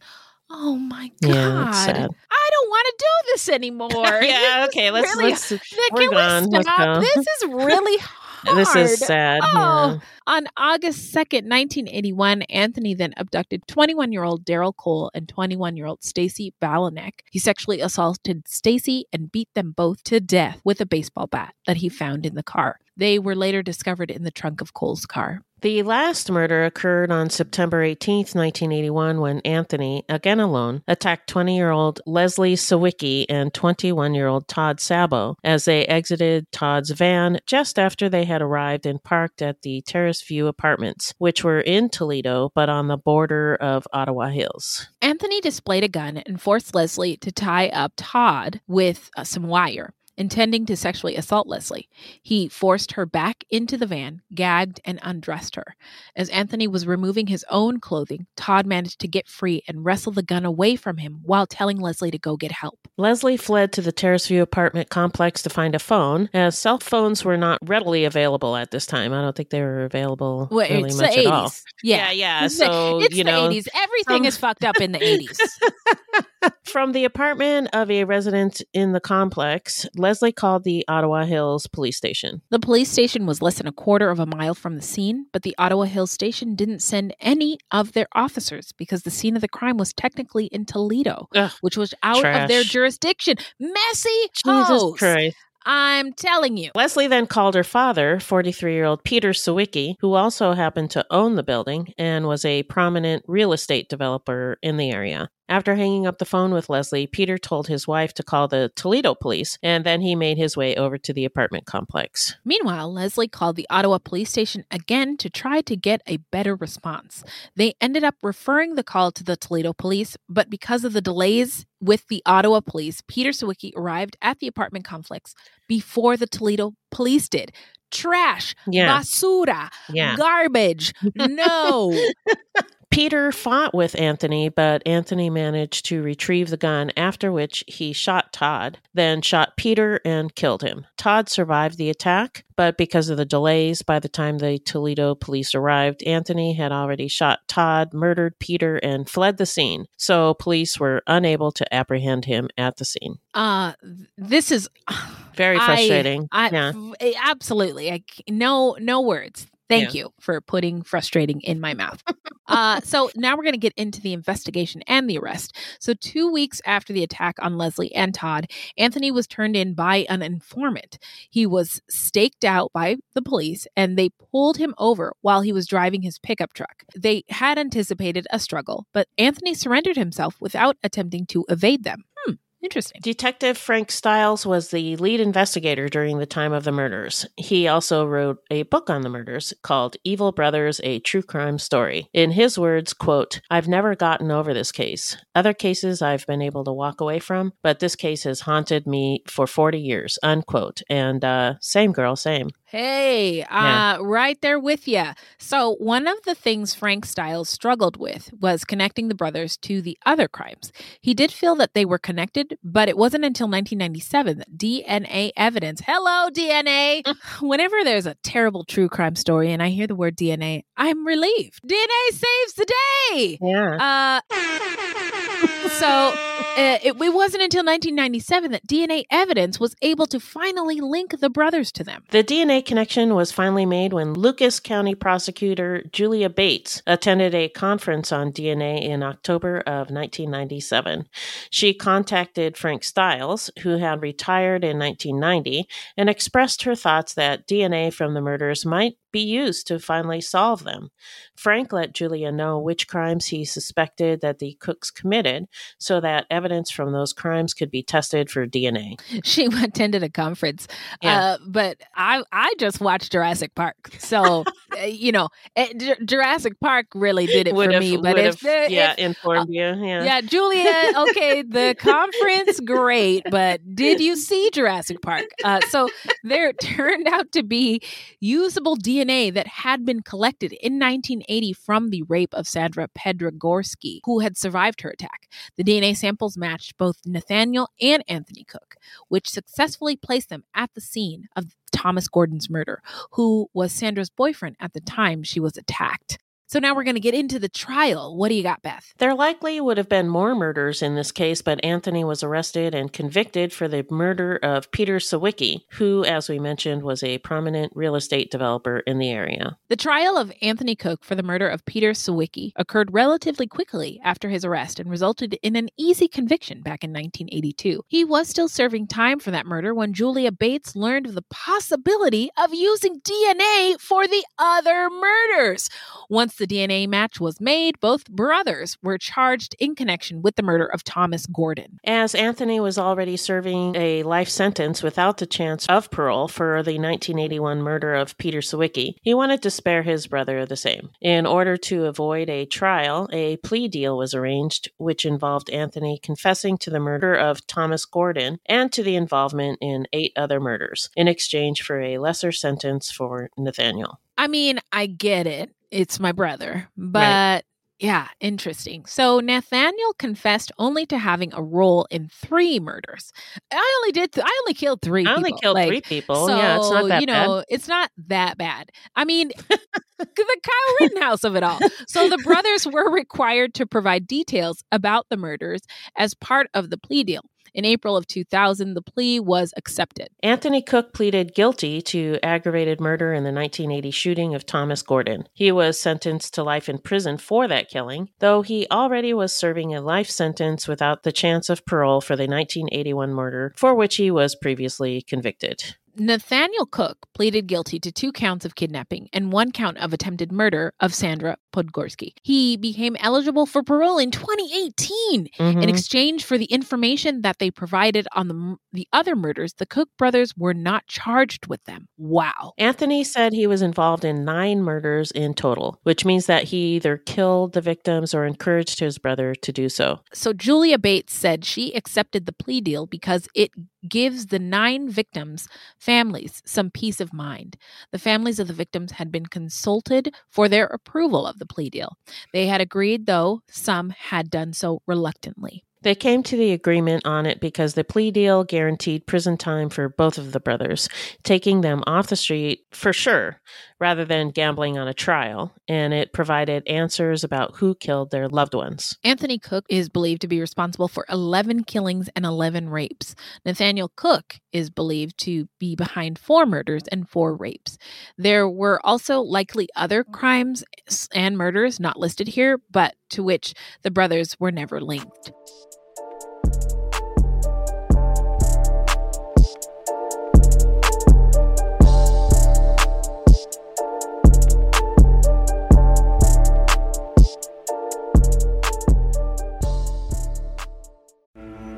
Oh my god! Yeah. I don't want to do this anymore. yeah, okay, let's Really- let's Can we're we gone. Let's stop? This is really hard. This is sad. Oh, yeah. on August 2nd, 1981, Anthony then abducted 21 year old Daryl Cole and 21 year old Stacy Balanek. He sexually assaulted Stacy and beat them both to death with a baseball bat that he found in the car. They were later discovered in the trunk of Cole's car. The last murder occurred on September 18th, 1981, when Anthony, again alone, attacked 20 year old Leslie Sawicki and 21 year old Todd Sabo as they exited Todd's van just after they had arrived and parked at the Terrace View apartments, which were in Toledo but on the border of Ottawa Hills. Anthony displayed a gun and forced Leslie to tie up Todd with uh, some wire. Intending to sexually assault Leslie, he forced her back into the van, gagged, and undressed her. As Anthony was removing his own clothing, Todd managed to get free and wrestle the gun away from him while telling Leslie to go get help. Leslie fled to the Terrace View apartment complex to find a phone, as cell phones were not readily available at this time. I don't think they were available Well, really it's much the at 80s. all. Yeah, Yeah, yeah. It's the- So, it's you the know, 80s. Everything is fucked up in the 80s. From the apartment of a resident in the complex, Leslie called the Ottawa Hills police station. The police station was less than a quarter of a mile from the scene, but the Ottawa Hills station didn't send any of their officers because the scene of the crime was technically in Toledo, Ugh, which was out of their jurisdiction. Messy Jesus. Christ. I'm telling you. Leslie then called her father, 43 year old Peter Sawicki, who also happened to own the building and was a prominent real estate developer in the area. After hanging up the phone with Leslie, Peter told his wife to call the Toledo police, and then he made his way over to the apartment complex. Meanwhile, Leslie called the Ottawa police station again to try to get a better response. They ended up referring the call to the Toledo police, but because of the delays with the Ottawa police, Peter Sawicki arrived at the apartment complex before the Toledo police did. Trash, Yeah. basura, Yeah. garbage. No. Peter fought with Anthony, but Anthony managed to retrieve the gun, after which he shot Todd, then shot Peter and killed him. Todd survived the attack, but because of the delays, by the time the Toledo police arrived, Anthony had already shot Todd, murdered Peter, and fled the scene. So police were unable to apprehend him at the scene. uh this is Very frustrating. I, yeah. absolutely. I, no, no words. Thank Yeah. you for putting frustrating in my mouth. uh, so now we're going to get into the investigation and the arrest. So two weeks after the attack on Leslie and Todd, Anthony was turned in by an informant. He was staked out by the police, and they pulled him over while he was driving his pickup truck. They had anticipated a struggle, but Anthony surrendered himself without attempting to evade them. Interesting. Detective Frank Stiles was the lead investigator during the time of the murders. He also wrote a book on the murders called Evil Brothers: A True Crime Story. In his words, quote, "I've never gotten over this case. Other cases I've been able to walk away from, but this case has haunted me for 40 years." Unquote. And uh same girl, same. Hey, uh, Yeah. right there with you. So, one of the things Frank Stiles struggled with was connecting the brothers to the other crimes. He did feel that they were connected, but it wasn't until 1997 that DNA evidence, hello, DNA. Whenever there's a terrible true crime story and I hear the word DNA, I'm relieved. DNA saves the day. Yeah. Uh, so Uh, it, it wasn't until 1997 that DNA evidence was able to finally link the brothers to them. The DNA connection was finally made when Lucas County prosecutor Julia Bates attended a conference on DNA in October of 1997. She contacted Frank Stiles, who had retired in 1990, and expressed her thoughts that DNA from the murders might be used to finally solve them. Frank let Julia know which crimes he suspected that the cooks committed so that evidence from those crimes could be tested for DNA. She attended a conference, Yeah. uh, but I I just watched Jurassic Park, so uh, you know eh, J- Jurassic Park really did it Would for have- me. But if, have, the- yeah, if- informed you. Yeah. yeah, Julia, okay, the conference, great, but did you see Jurassic Park? Uh, so there turned out to be usable DNA that had been collected in 1980 from the rape of Sandra Podgorski, who had survived her attack. The DNA samples matched both Nathaniel and Anthony Cook, which successfully placed them at the scene of Thomas Gordon's murder, who was Sandra's boyfriend at the time she was attacked. So now we're going to get into the trial. What do you got, Beth? There likely would have been more murders in this case, but Anthony was arrested and convicted for the murder of Peter Sawicki, who, as we mentioned, was a prominent real estate developer in the area. The trial of Anthony Cook for the murder of Peter Sawicki occurred relatively quickly after his arrest and resulted in an easy conviction back in 1982. He was still serving time for that murder when Julia Bates learned of the possibility of using DNA for the other murders. Once the DNA match was made, both brothers were charged in connection with the murder of Thomas Gordon. As Anthony was already serving a life sentence without the chance of parole for the 1981 murder of Peter Sawicki, he wanted to spare his brother the same. In order to avoid a trial, a plea deal was arranged, which involved Anthony confessing to the murder of Thomas Gordon and to the involvement in eight other murders in exchange for a lesser sentence for Nathaniel. I mean, I get it. It's my brother. But Right. yeah, interesting. So Nathaniel confessed only to having a role in three murders. I only did th- I only killed 3 I only people. killed Like, three people. So, yeah, it's not that you bad. know, it's not that bad. I mean, the Kyle Rittenhouse of it all. So the brothers were required to provide details about the murders as part of the plea deal. In April of 2000, the plea was accepted. Anthony Cook pleaded guilty to aggravated murder in the 1980 shooting of Thomas Gordon. He was sentenced to life in prison for that killing, though he already was serving a life sentence without the chance of parole for the 1981 murder for which he was previously convicted. Nathaniel Cook pleaded guilty to two counts of kidnapping and one count of attempted murder of Sandra Podgorski. He became eligible for parole in 2018 in Mhm. exchange for the information that they provided on the, the other murders. The Cook brothers were not charged with them. Wow. Anthony said he was involved in nine murders in total, which means that he either killed the victims or encouraged his brother to do so. So Julia Bates said she accepted the plea deal because it gives the nine victims' families some peace of mind. The families of the victims had been consulted for their approval of the plea deal. They had agreed, though some had done so reluctantly. They came to the agreement on it because the plea deal guaranteed prison time for both of the brothers, taking them off the street for sure, rather than gambling on a trial, and it provided answers about who killed their loved ones. Anthony Cook is believed to be responsible for 11 killings and 11 rapes. Nathaniel Cook is believed to be behind four murders and four rapes. There were also likely other crimes and murders not listed here, but to which the brothers were never linked.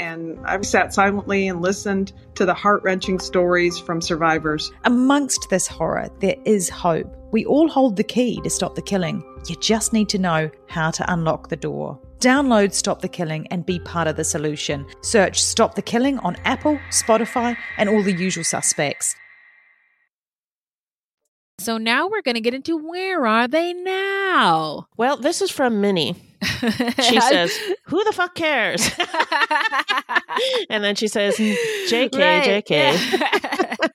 and I've sat silently and listened to the heart wrenching stories from survivors. Amongst this horror, there is hope. We all hold the key to stop the killing. You just need to know how to unlock the door. Download Stop the Killing and be part of the solution. Search Stop the Killing on Apple, Spotify, and all the usual suspects. So now we're going to get into where are they now? Well, this is from Minnie. She says, "Who the fuck cares?" and then she says, "JK, Right, JK."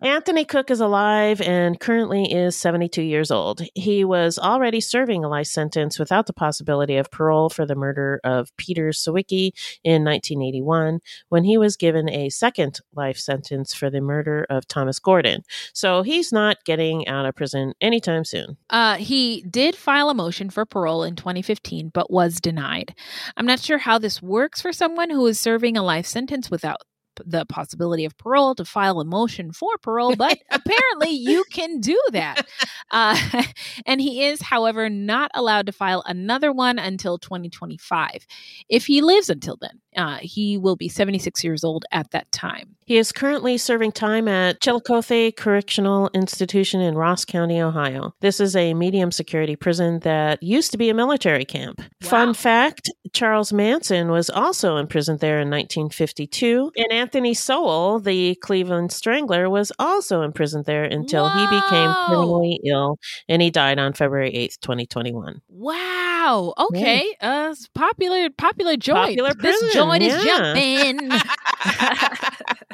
Anthony Cook is alive and currently is 72 years old. He was already serving a life sentence without the possibility of parole for the murder of Peter Sawicki in 1981 when he was given a second life sentence for the murder of Thomas Gordon. So he's not getting out of prison anytime soon. Uh, he did file a motion for parole in 2015, but was denied. I'm not sure how this works for someone who is serving a life sentence without the possibility of parole to file a motion for parole, but apparently you can do that. Uh, and he is, however, not allowed to file another one until 2025. If he lives until then, uh, he will be 76 years old at that time. He is currently serving time at Chillicothe Correctional Institution in Ross County, Ohio. This is a medium security prison that used to be a military camp. Fun fact Charles Manson was also imprisoned there in 1952, and Anthony Sowell, the Cleveland Strangler, was also imprisoned there until he became terminally ill and he died on February 8th, 2021. Wow. Okay. Uh, popular, popular joint. Popular this joint is jumping.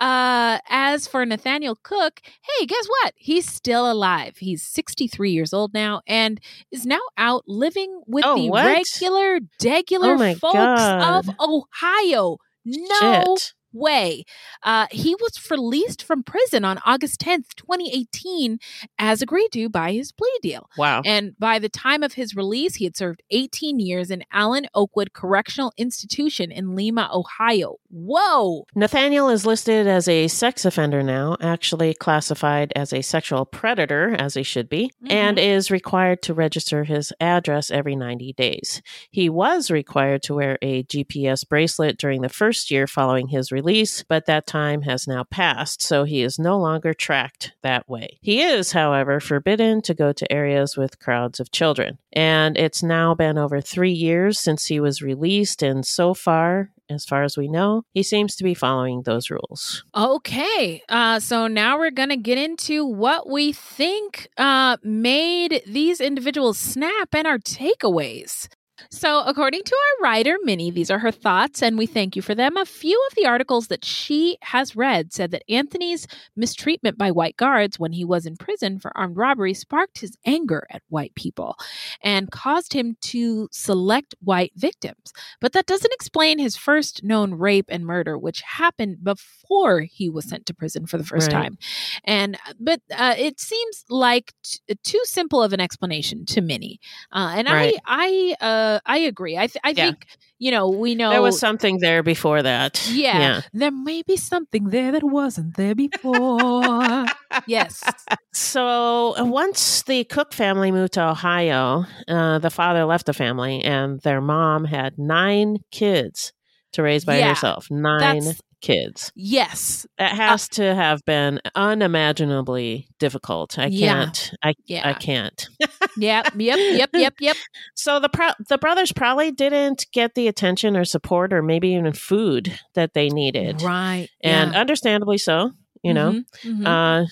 uh, as for Nathaniel Cook, hey, guess what? He's still alive. He's 63 years old now and is now out living with Oh, the what? regular, degular Oh folks God. of Ohio. No Shit. Way. Uh, he was released from prison on August 10th, 2018, as agreed to by his plea deal. Wow. And by the time of his release, he had served 18 years in Allen Oakwood Correctional Institution in Lima, Ohio. Whoa. Nathaniel is listed as a sex offender now, actually classified as a sexual predator, as he should be, and is required to register his address every 90 days. He was required to wear a GPS bracelet during the first year following his release, but that time has now passed, so he is no longer tracked that way. He is, however, forbidden to go to areas with crowds of children. And it's now been over three years since he was released, and so far, as far as we know, he seems to be following those rules. Okay. Uh, so now we're going to get into what we think uh, made these individuals snap and our takeaways. So, according to our writer, Minnie, these are her thoughts, and we thank you for them. A few of the articles that she has read said that Anthony's mistreatment by white guards when he was in prison for armed robbery sparked his anger at white people and caused him to select white victims. But that doesn't explain his first known rape and murder, which happened before he was sent to prison for the first Right. time. And but uh, it seems like t- too simple of an explanation to Minnie. Uh, and Right. I I uh, I agree. I th- I Yeah. think you know we know There was something there before that. yeah, Yeah. there may be something there that wasn't there before. yes. So uh, once the Cook family moved to Ohio, uh, the father left the family, and their mom had nine kids to raise by Yeah, herself. Nine kids. Yes. That has to have been unimaginably difficult. I can't. I Yeah. I can't. Yep. Yep. Yep. Yep. Yep. So the pro- the brothers probably didn't get the attention or support or maybe even food that they needed. Right. And yeah. understandably so, you know. Mhm, mhm. Uh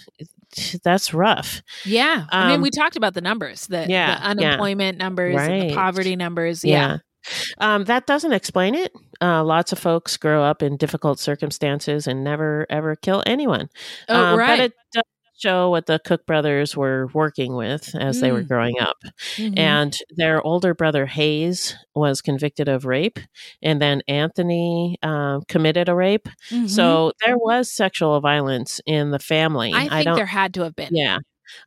that's rough. Yeah. I mean, Um, we talked about the numbers, the, yeah, the yeah. unemployment numbers, and the Right. poverty numbers. Yeah. Um, that doesn't explain it. Uh, lots of folks grow up in difficult circumstances and never ever kill anyone. Oh, Um, right. But it does show what the Cook brothers were working with as they were Mm. growing up. Mhm. And their older brother Hayes was convicted of rape, and then Anthony uh, committed a rape. Mhm. So there was sexual violence in the family. I think don't, there had to have been. yeah.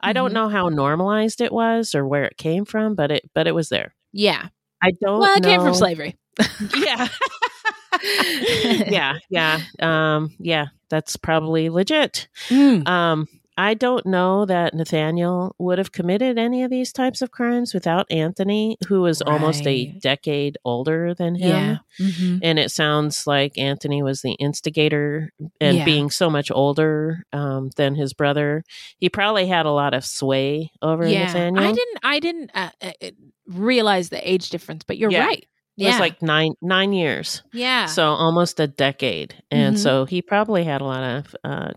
I don't Mhm. know how normalized it was or where it came from, but it but it was there. Yeah. I don't. Well, it came from know- slavery. Yeah. yeah, yeah, um, yeah. That's probably legit. Mm. Um, I don't know that Nathaniel would have committed any of these types of crimes without Anthony, who was almost a decade older than him. Yeah. Mhm. And it sounds like Anthony was the instigator, and Yeah. being so much older um, than his brother, he probably had a lot of sway over yeah. Nathaniel. I didn't. I didn't uh, uh, uh, realize the age difference, but you're Yeah. It was like nine nine years. yeah. So almost a decade. And Mhm. so he probably had a lot of uh,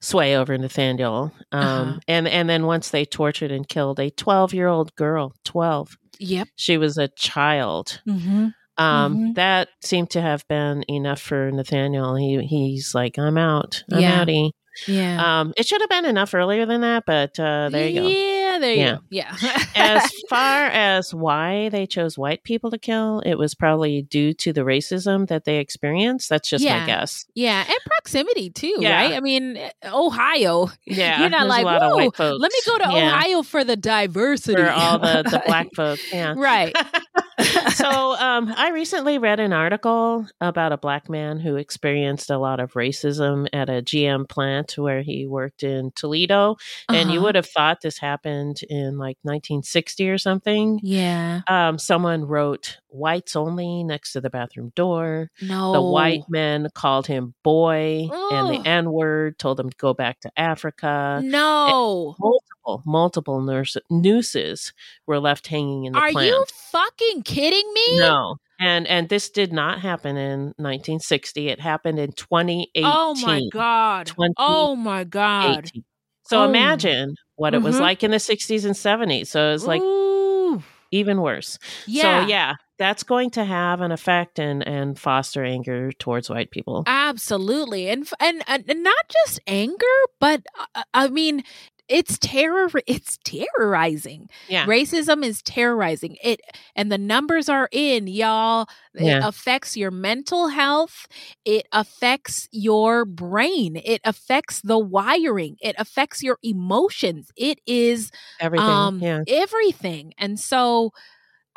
sway over Nathaniel. Um, Uh-huh. and, and then once they tortured and killed a 12 year old girl, 12, yep. she was a child. Mm-hmm. Um, Mhm. That seemed to have been enough for Nathaniel. He He's like, I'm out. I'm Yeah. outie. Yeah. Um, it should have been enough earlier than that, but uh, there you go. Yeah. There you Yeah. go. Yeah. as far as why they chose white people to kill, it was probably due to the racism that they experienced. That's just Yeah. my guess. Yeah, and proximity too, Yeah. right? I mean, eh, Ohio. Yeah, You're not like, a lot of "Whoa, let me go to Yeah. Ohio for the diversity. for all the, the black folks. Yeah. right. So um, I recently read an article about a black man who experienced a lot of racism at a GM plant where he worked in Toledo. And you Uh-huh. would have thought this happened in like 1960 or something. Yeah. Um, someone wrote whites only next to the bathroom door. No. The white men called him boy and the N word, told him to go back to Africa. No. Multiple, multiple nurse, nooses were left hanging in the Are plant. you fucking kidding me? No. And and this did not happen in 1960. It happened in 2018. Oh my god. Oh my god. So Oh. imagine what it was Mhm. like in the 60s and 70s. So it's like Ooh. even worse. Yeah. So yeah, that's going to have an effect and and foster anger towards white people. Absolutely. And and and not just anger, but uh, I mean it's terror it's terrorizing. Yeah. Racism is terrorizing. It and the numbers are in, y'all. It Yeah. affects your mental health. It affects your brain. It affects the wiring. It affects your emotions. It is Everything. um yeah. everything. And so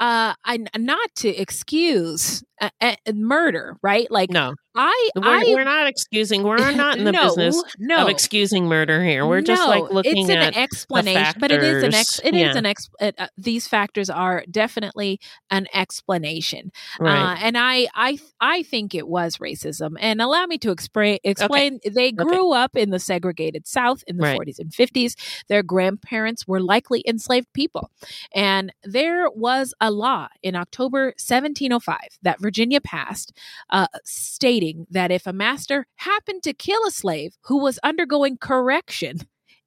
uh I not to excuse uh, uh, murder, right? Like No. I We're, I we're not excusing. We're not in the No, business no. of excusing murder here. We're just like looking it's an at explanation, but it is an ex. It is Yeah. an ex. Uh, these factors are definitely an explanation, uh, Right. and I I I think it was racism. And allow me to explain. Explain. They grew up in the segregated South in the Right. 40s and 50s. Their grandparents were likely enslaved people, and there was a law in October 1705 that Virginia passed, uh, stating that if a master happened to kill a slave who was undergoing correction,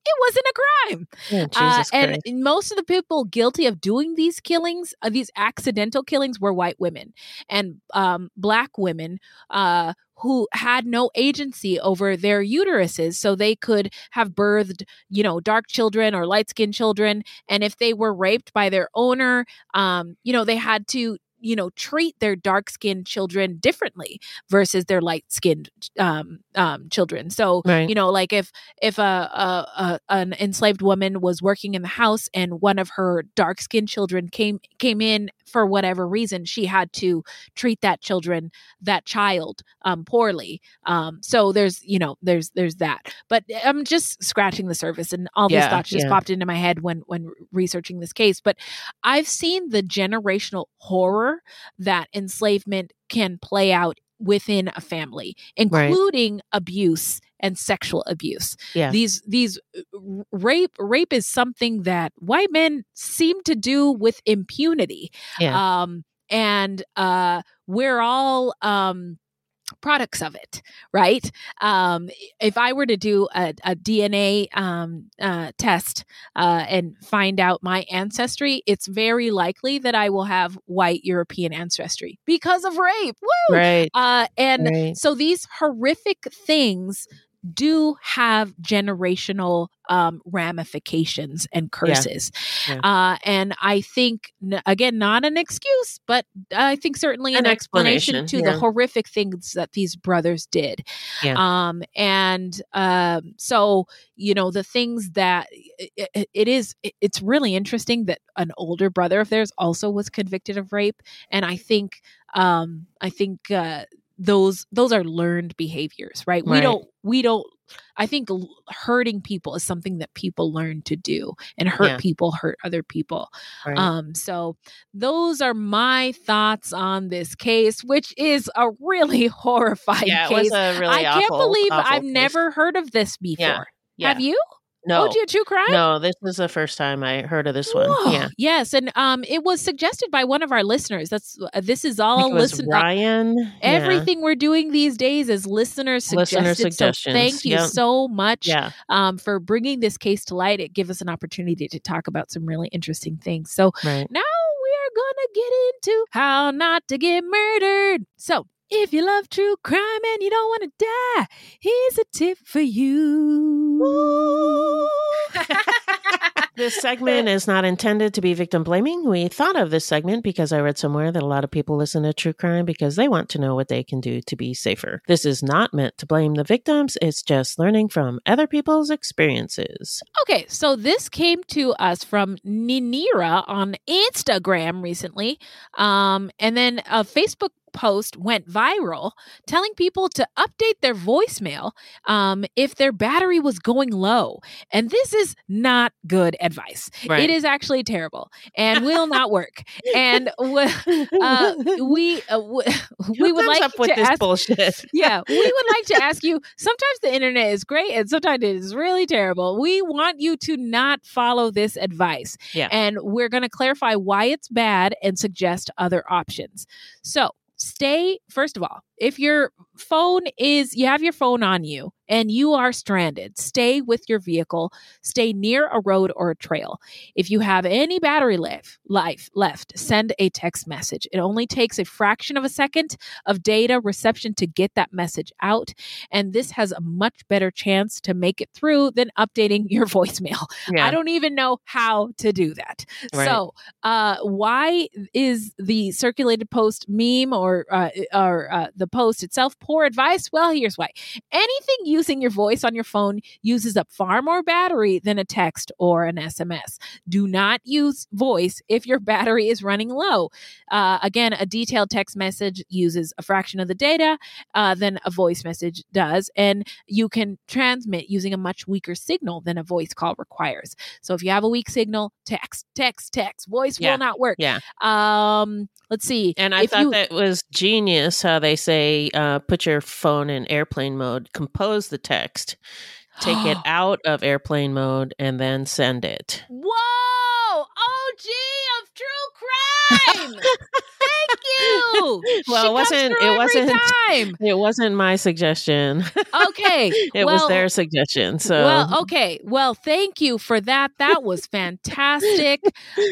it wasn't a crime. Yeah, Uh, and most of the people guilty of doing these killings, uh, these accidental killings, were white women and um, black women uh, who had no agency over their uteruses, so they could have birthed, you know, dark children or light skinned children. And if they were raped by their owner, um, you know, they had to you know treat their dark skinned children differently versus their light skinned um, um, children so Right. you know like if if a, a, a an enslaved woman was working in the house and one of her dark skinned children came came in for whatever reason she had to treat that children that child um, poorly um, so there's you know there's there's that but i'm just scratching the surface and all these Yeah, thoughts just yeah. popped into my head when when researching this case but i've seen the generational horror that enslavement can play out within a family Right. including abuse and sexual abuse Yeah. these these uh, rape rape is something that white men seem to do with impunity Yeah. um and uh we're all um products of it right um if i were to do a, a dna um uh test uh and find out my ancestry it's very likely that i will have white european ancestry because of rape Woo! Right. uh and Right. so these horrific things do have generational um, ramifications and curses. Yeah. Uh, and I think, again, not an excuse, but I think certainly an, An explanation, explanation, to yeah. the horrific things that these brothers did. Yeah. Um, and um, so, you know, the things that it, it- it is, it- it's really interesting that an older brother of theirs also was convicted of rape. And I think, um, I think, uh, those those are learned behaviors right we don't we don't I think hurting people is something that people learn to do, and hurt Yeah. people hurt other people. Right. Um, so those are my thoughts on this case, which is a really horrifying yeah, it case. was a really I can't believe I've case. never heard of this before. Yeah. Have you? No. Oh, do you crime? No, this is the first time I heard of this one. Whoa. Yeah. Yes, and um, it was suggested by one of our listeners. That's uh, this is all was uh, Ryan. Yeah. Everything we're doing these days is listener suggested. Listener So suggestions. thank you Yep. so much Yeah. um, for bringing this case to light. It gives us an opportunity to talk about some really interesting things. So Right. now we are going to get into how not to get murdered. So, if you love true crime and you don't want to die, here's a tip for you. This segment is not intended to be victim blaming. We thought of this segment because I read somewhere that a lot of people listen to true crime because they want to know what they can do to be safer. This is not meant to blame the victims, it's just learning from other people's experiences. Okay, so this came to us from Ninira on Instagram recently. Um, and then a Facebook post went viral telling people to update their voicemail um, if their battery was going low. And this is not good advice. Right. It is actually terrible and will not work. And w- uh, we uh, w- we would like up with to this ask, bullshit? yeah, we would like to ask you. Sometimes the internet is great, and sometimes it is really terrible. We want you to not follow this advice, Yeah. and we're going to clarify why it's bad and suggest other options. So. Stay, first of all, if your phone is, you have your phone on you and you are stranded, stay with your vehicle, stay near a road or a trail. If you have any battery life, life left, send a text message. It only takes a fraction of a second of data reception to get that message out. And this has a much better chance to make it through than updating your voicemail. Yeah. I don't even know how to do that. Right. So, uh, why is the circulated post meme or uh, or uh, the post itself poor advice? Well, here's why. Anything using your voice on your phone uses up far more battery than a text or an SMS. Do not use voice if your battery is running low. Uh, again, a detailed text message uses a fraction of the data uh, than a voice message does, and you can transmit using a much weaker signal than a voice call requires. So if you have a weak signal, text, text, text. Voice Yeah. will not work. Yeah. Um, let's see. And I If thought you- that was genius how they say uh, put your phone in airplane mode, compose the text, take it out of airplane mode, and then send it. Whoa! OG of true crime. Thank you. Well, She it wasn't. It wasn't. time. It wasn't my suggestion. Okay. it well, was their suggestion. So Well, okay. Well, thank you for that. That was fantastic.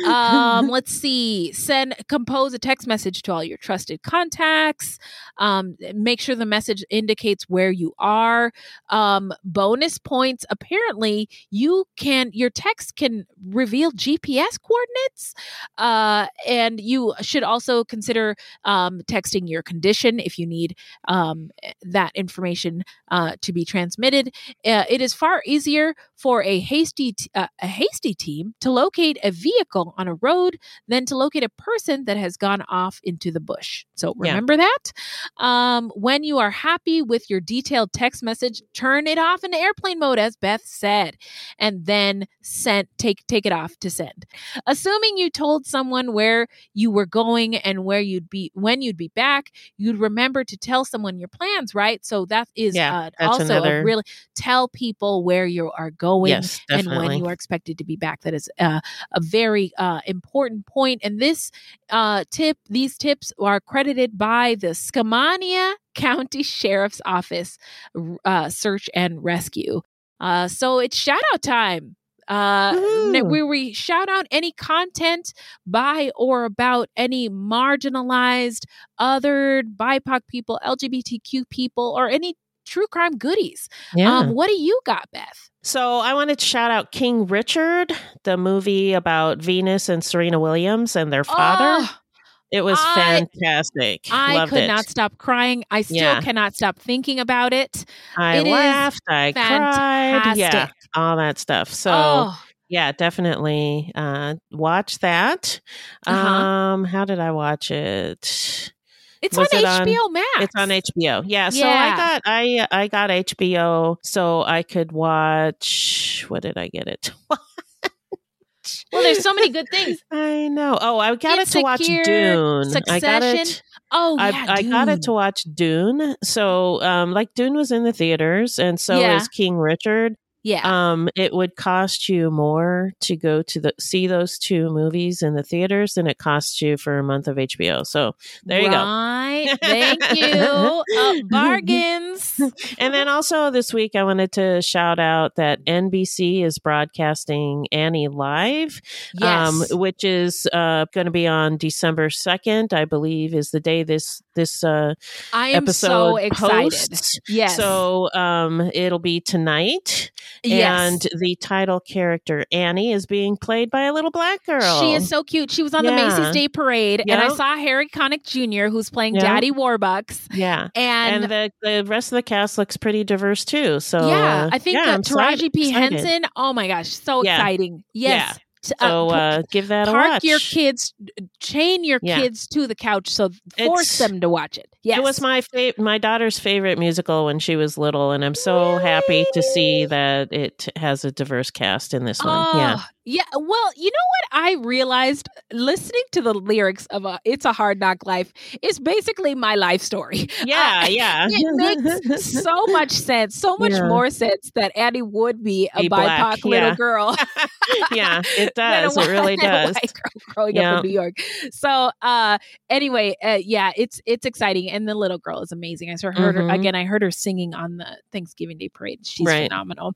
um, let's see. Send compose a text message to all your trusted contacts. Um, make sure the message indicates where you are. Um, bonus points. Apparently, you can your text can reveal GPS coordinates. Uh, and you should also consider um, texting your condition if you need um, that information uh, to be transmitted. Uh, it is far easier for a hasty t- uh, a hasty team to locate a vehicle on a road than to locate a person that has gone off into the bush. So Yeah. remember that. Um, when you are happy with your detailed text message, turn it off into airplane mode, as Beth said, and then send take take it off to send. Assuming you told someone where you were going and where you'd be when you'd be back, you'd remember to tell someone your plans, right? So that is Yeah, uh, also another- a really tell people where you are going Yes, and when you are expected to be back. That is uh, a very uh, important point. And this uh, tip, these tips are credited by the Skamania County Sheriff's Office uh, Search and Rescue. Uh, so it's shout out time. Uh, n- Woohoo. where we shout out any content by or about any marginalized, othered, BIPOC people, LGBTQ people, or any true crime goodies. yeah. Um, what do you got, Beth? So I wanted to shout out King Richard, the movie about Venus and Serena Williams and their father. Oh, it was I- fantastic. I Loved could it. not stop crying. I still Yeah. cannot stop thinking about it. I It laughed. I cried. Yeah, all that stuff. So oh, yeah, definitely uh, watch that. Uh-huh. Um, how did I watch it? It's Was on it HBO Max. It's on HBO. Yeah. So Yeah. I got I I got HBO so I could watch. What did I get it? Well, there's so many good things. I know. Oh, I got it to watch Insecure, Dune. I got it. Oh, I, yeah, I got it to watch Dune. So, um, like Dune was in the theaters, and so Yeah. is King Richard. Yeah. Um, it would cost you more to go to the see those two movies in the theaters than it costs you for a month of HBO. So there you go. Right. Thank you. Uh, bargains. And then also this week, I wanted to shout out that NBC is broadcasting Annie Live, um, Yes. which is uh, going to be on December second, I believe, is the day this this uh, I am episode so excited. posts. Yes. So um, it'll be tonight, Yes. and the title character Annie is being played by a little black girl. She is so cute. She was on the Macy's Day Parade, and I saw Harry Connick Jr., who's playing. Daddy Warbucks. yeah. And, And, the, the rest of the cast looks pretty diverse too. So yeah, uh, I think yeah, Taraji P. Henson. Oh my gosh, so Yeah. exciting! Yes. T- So pu- uh, give that a park watch. your kids, chain your Yeah. kids to the couch, so force It's- them to watch it. Yes, It was my fa- my daughter's favorite musical when she was little, and I'm so happy to see that it has a diverse cast in this one. yeah, Oh, yeah. Well, you know what I realized listening to the lyrics of a "It's a Hard Knock Life" is basically my life story. yeah, Uh, yeah. It makes so much sense, so much Yeah. more sense that Annie would be a Be BIPOC black, little yeah. girl. yeah, it a does. It really white- than a does. growing Yeah. up in New York. So, uh, anyway, uh, yeah, it's it's exciting, and the little girl is amazing. I heard her Mhm. again. I heard her singing on the Thanksgiving Day parade. She's Right. phenomenal.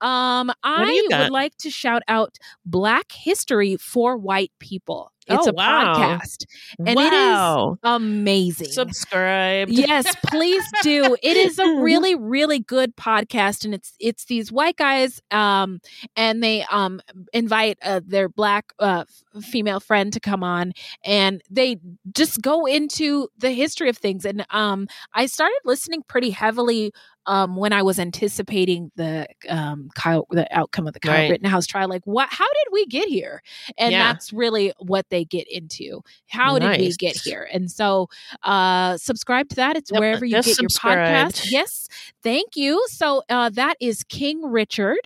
Um, I would like to shout out Black History for White People. It's Oh, a wow. podcast, and wow. it is amazing. Subscribe. Yes, please do. It is a really, really good podcast, and it's it's these white guys, um, and they um invite uh, their black uh, female friend to come on, and they just go into the history of things. And um, I started listening pretty heavily um, when I was anticipating the um, Kyle, the outcome of the Kyle Right. Rittenhouse trial. Like, what? How did we get here? And Yeah. that's really what they get into. How did we get here? And so, uh, subscribe to that. It's Yep, wherever you get your podcast. Yes, thank you. So uh, that is King Richard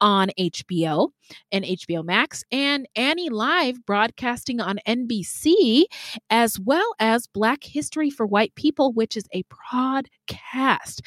on HBO and HBO Max, and Annie Live broadcasting on NBC, as well as Black History for White People, which is a podcast.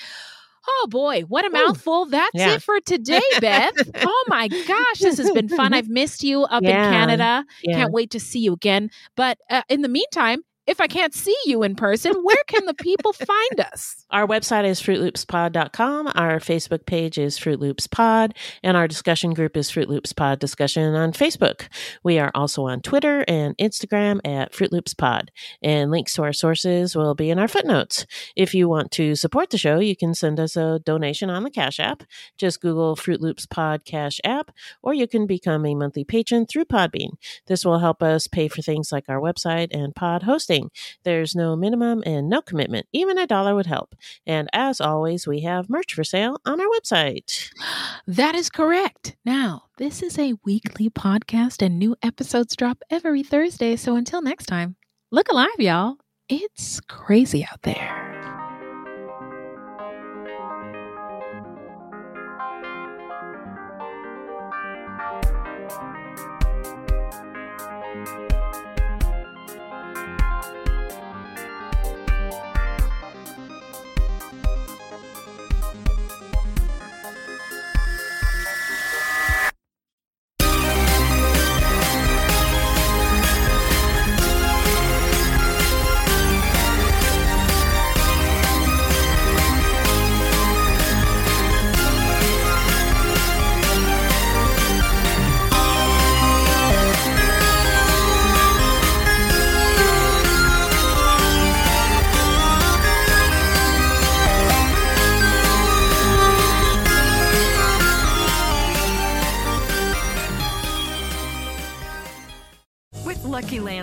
Oh boy, what a mouthful. That's Yeah. it for today, Beth. oh my gosh, this has been fun. I've missed you up in Canada. Yeah. Can't wait to see you again. But uh, in the meantime, if I can't see you in person, where can the people find us? Our website is fruitloopspod.com. Our Facebook page is Fruit Loops Pod, and our discussion group is Fruit Loops Pod Discussion on Facebook. We are also on Twitter and Instagram at Fruit Loops Pod, and links to our sources will be in our footnotes. If you want to support the show, you can send us a donation on the Cash App. Just Google Fruit Loops Pod Cash App, or you can become a monthly patron through Podbean. This will help us pay for things like our website and pod hosting. There's no minimum and no commitment. Even a dollar would help. And as always, we have merch for sale on our website. That is correct. Now, this is a weekly podcast and new episodes drop every Thursday. So until next time, look alive, y'all. It's crazy out there.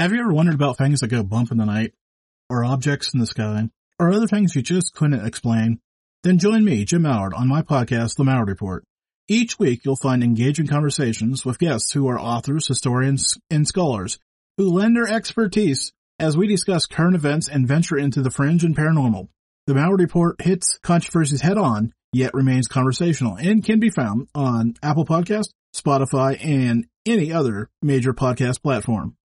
Have you ever wondered about things that go bump in the night, or objects in the sky, or other things you just couldn't explain? Then join me, Jim Mallard, on my podcast, The Mallard Report. Each week, you'll find engaging conversations with guests who are authors, historians, and scholars who lend their expertise as we discuss current events and venture into the fringe and paranormal. The Mallard Report hits controversies head on, yet remains conversational and can be found on Apple Podcast, Spotify, and any other major podcast platform.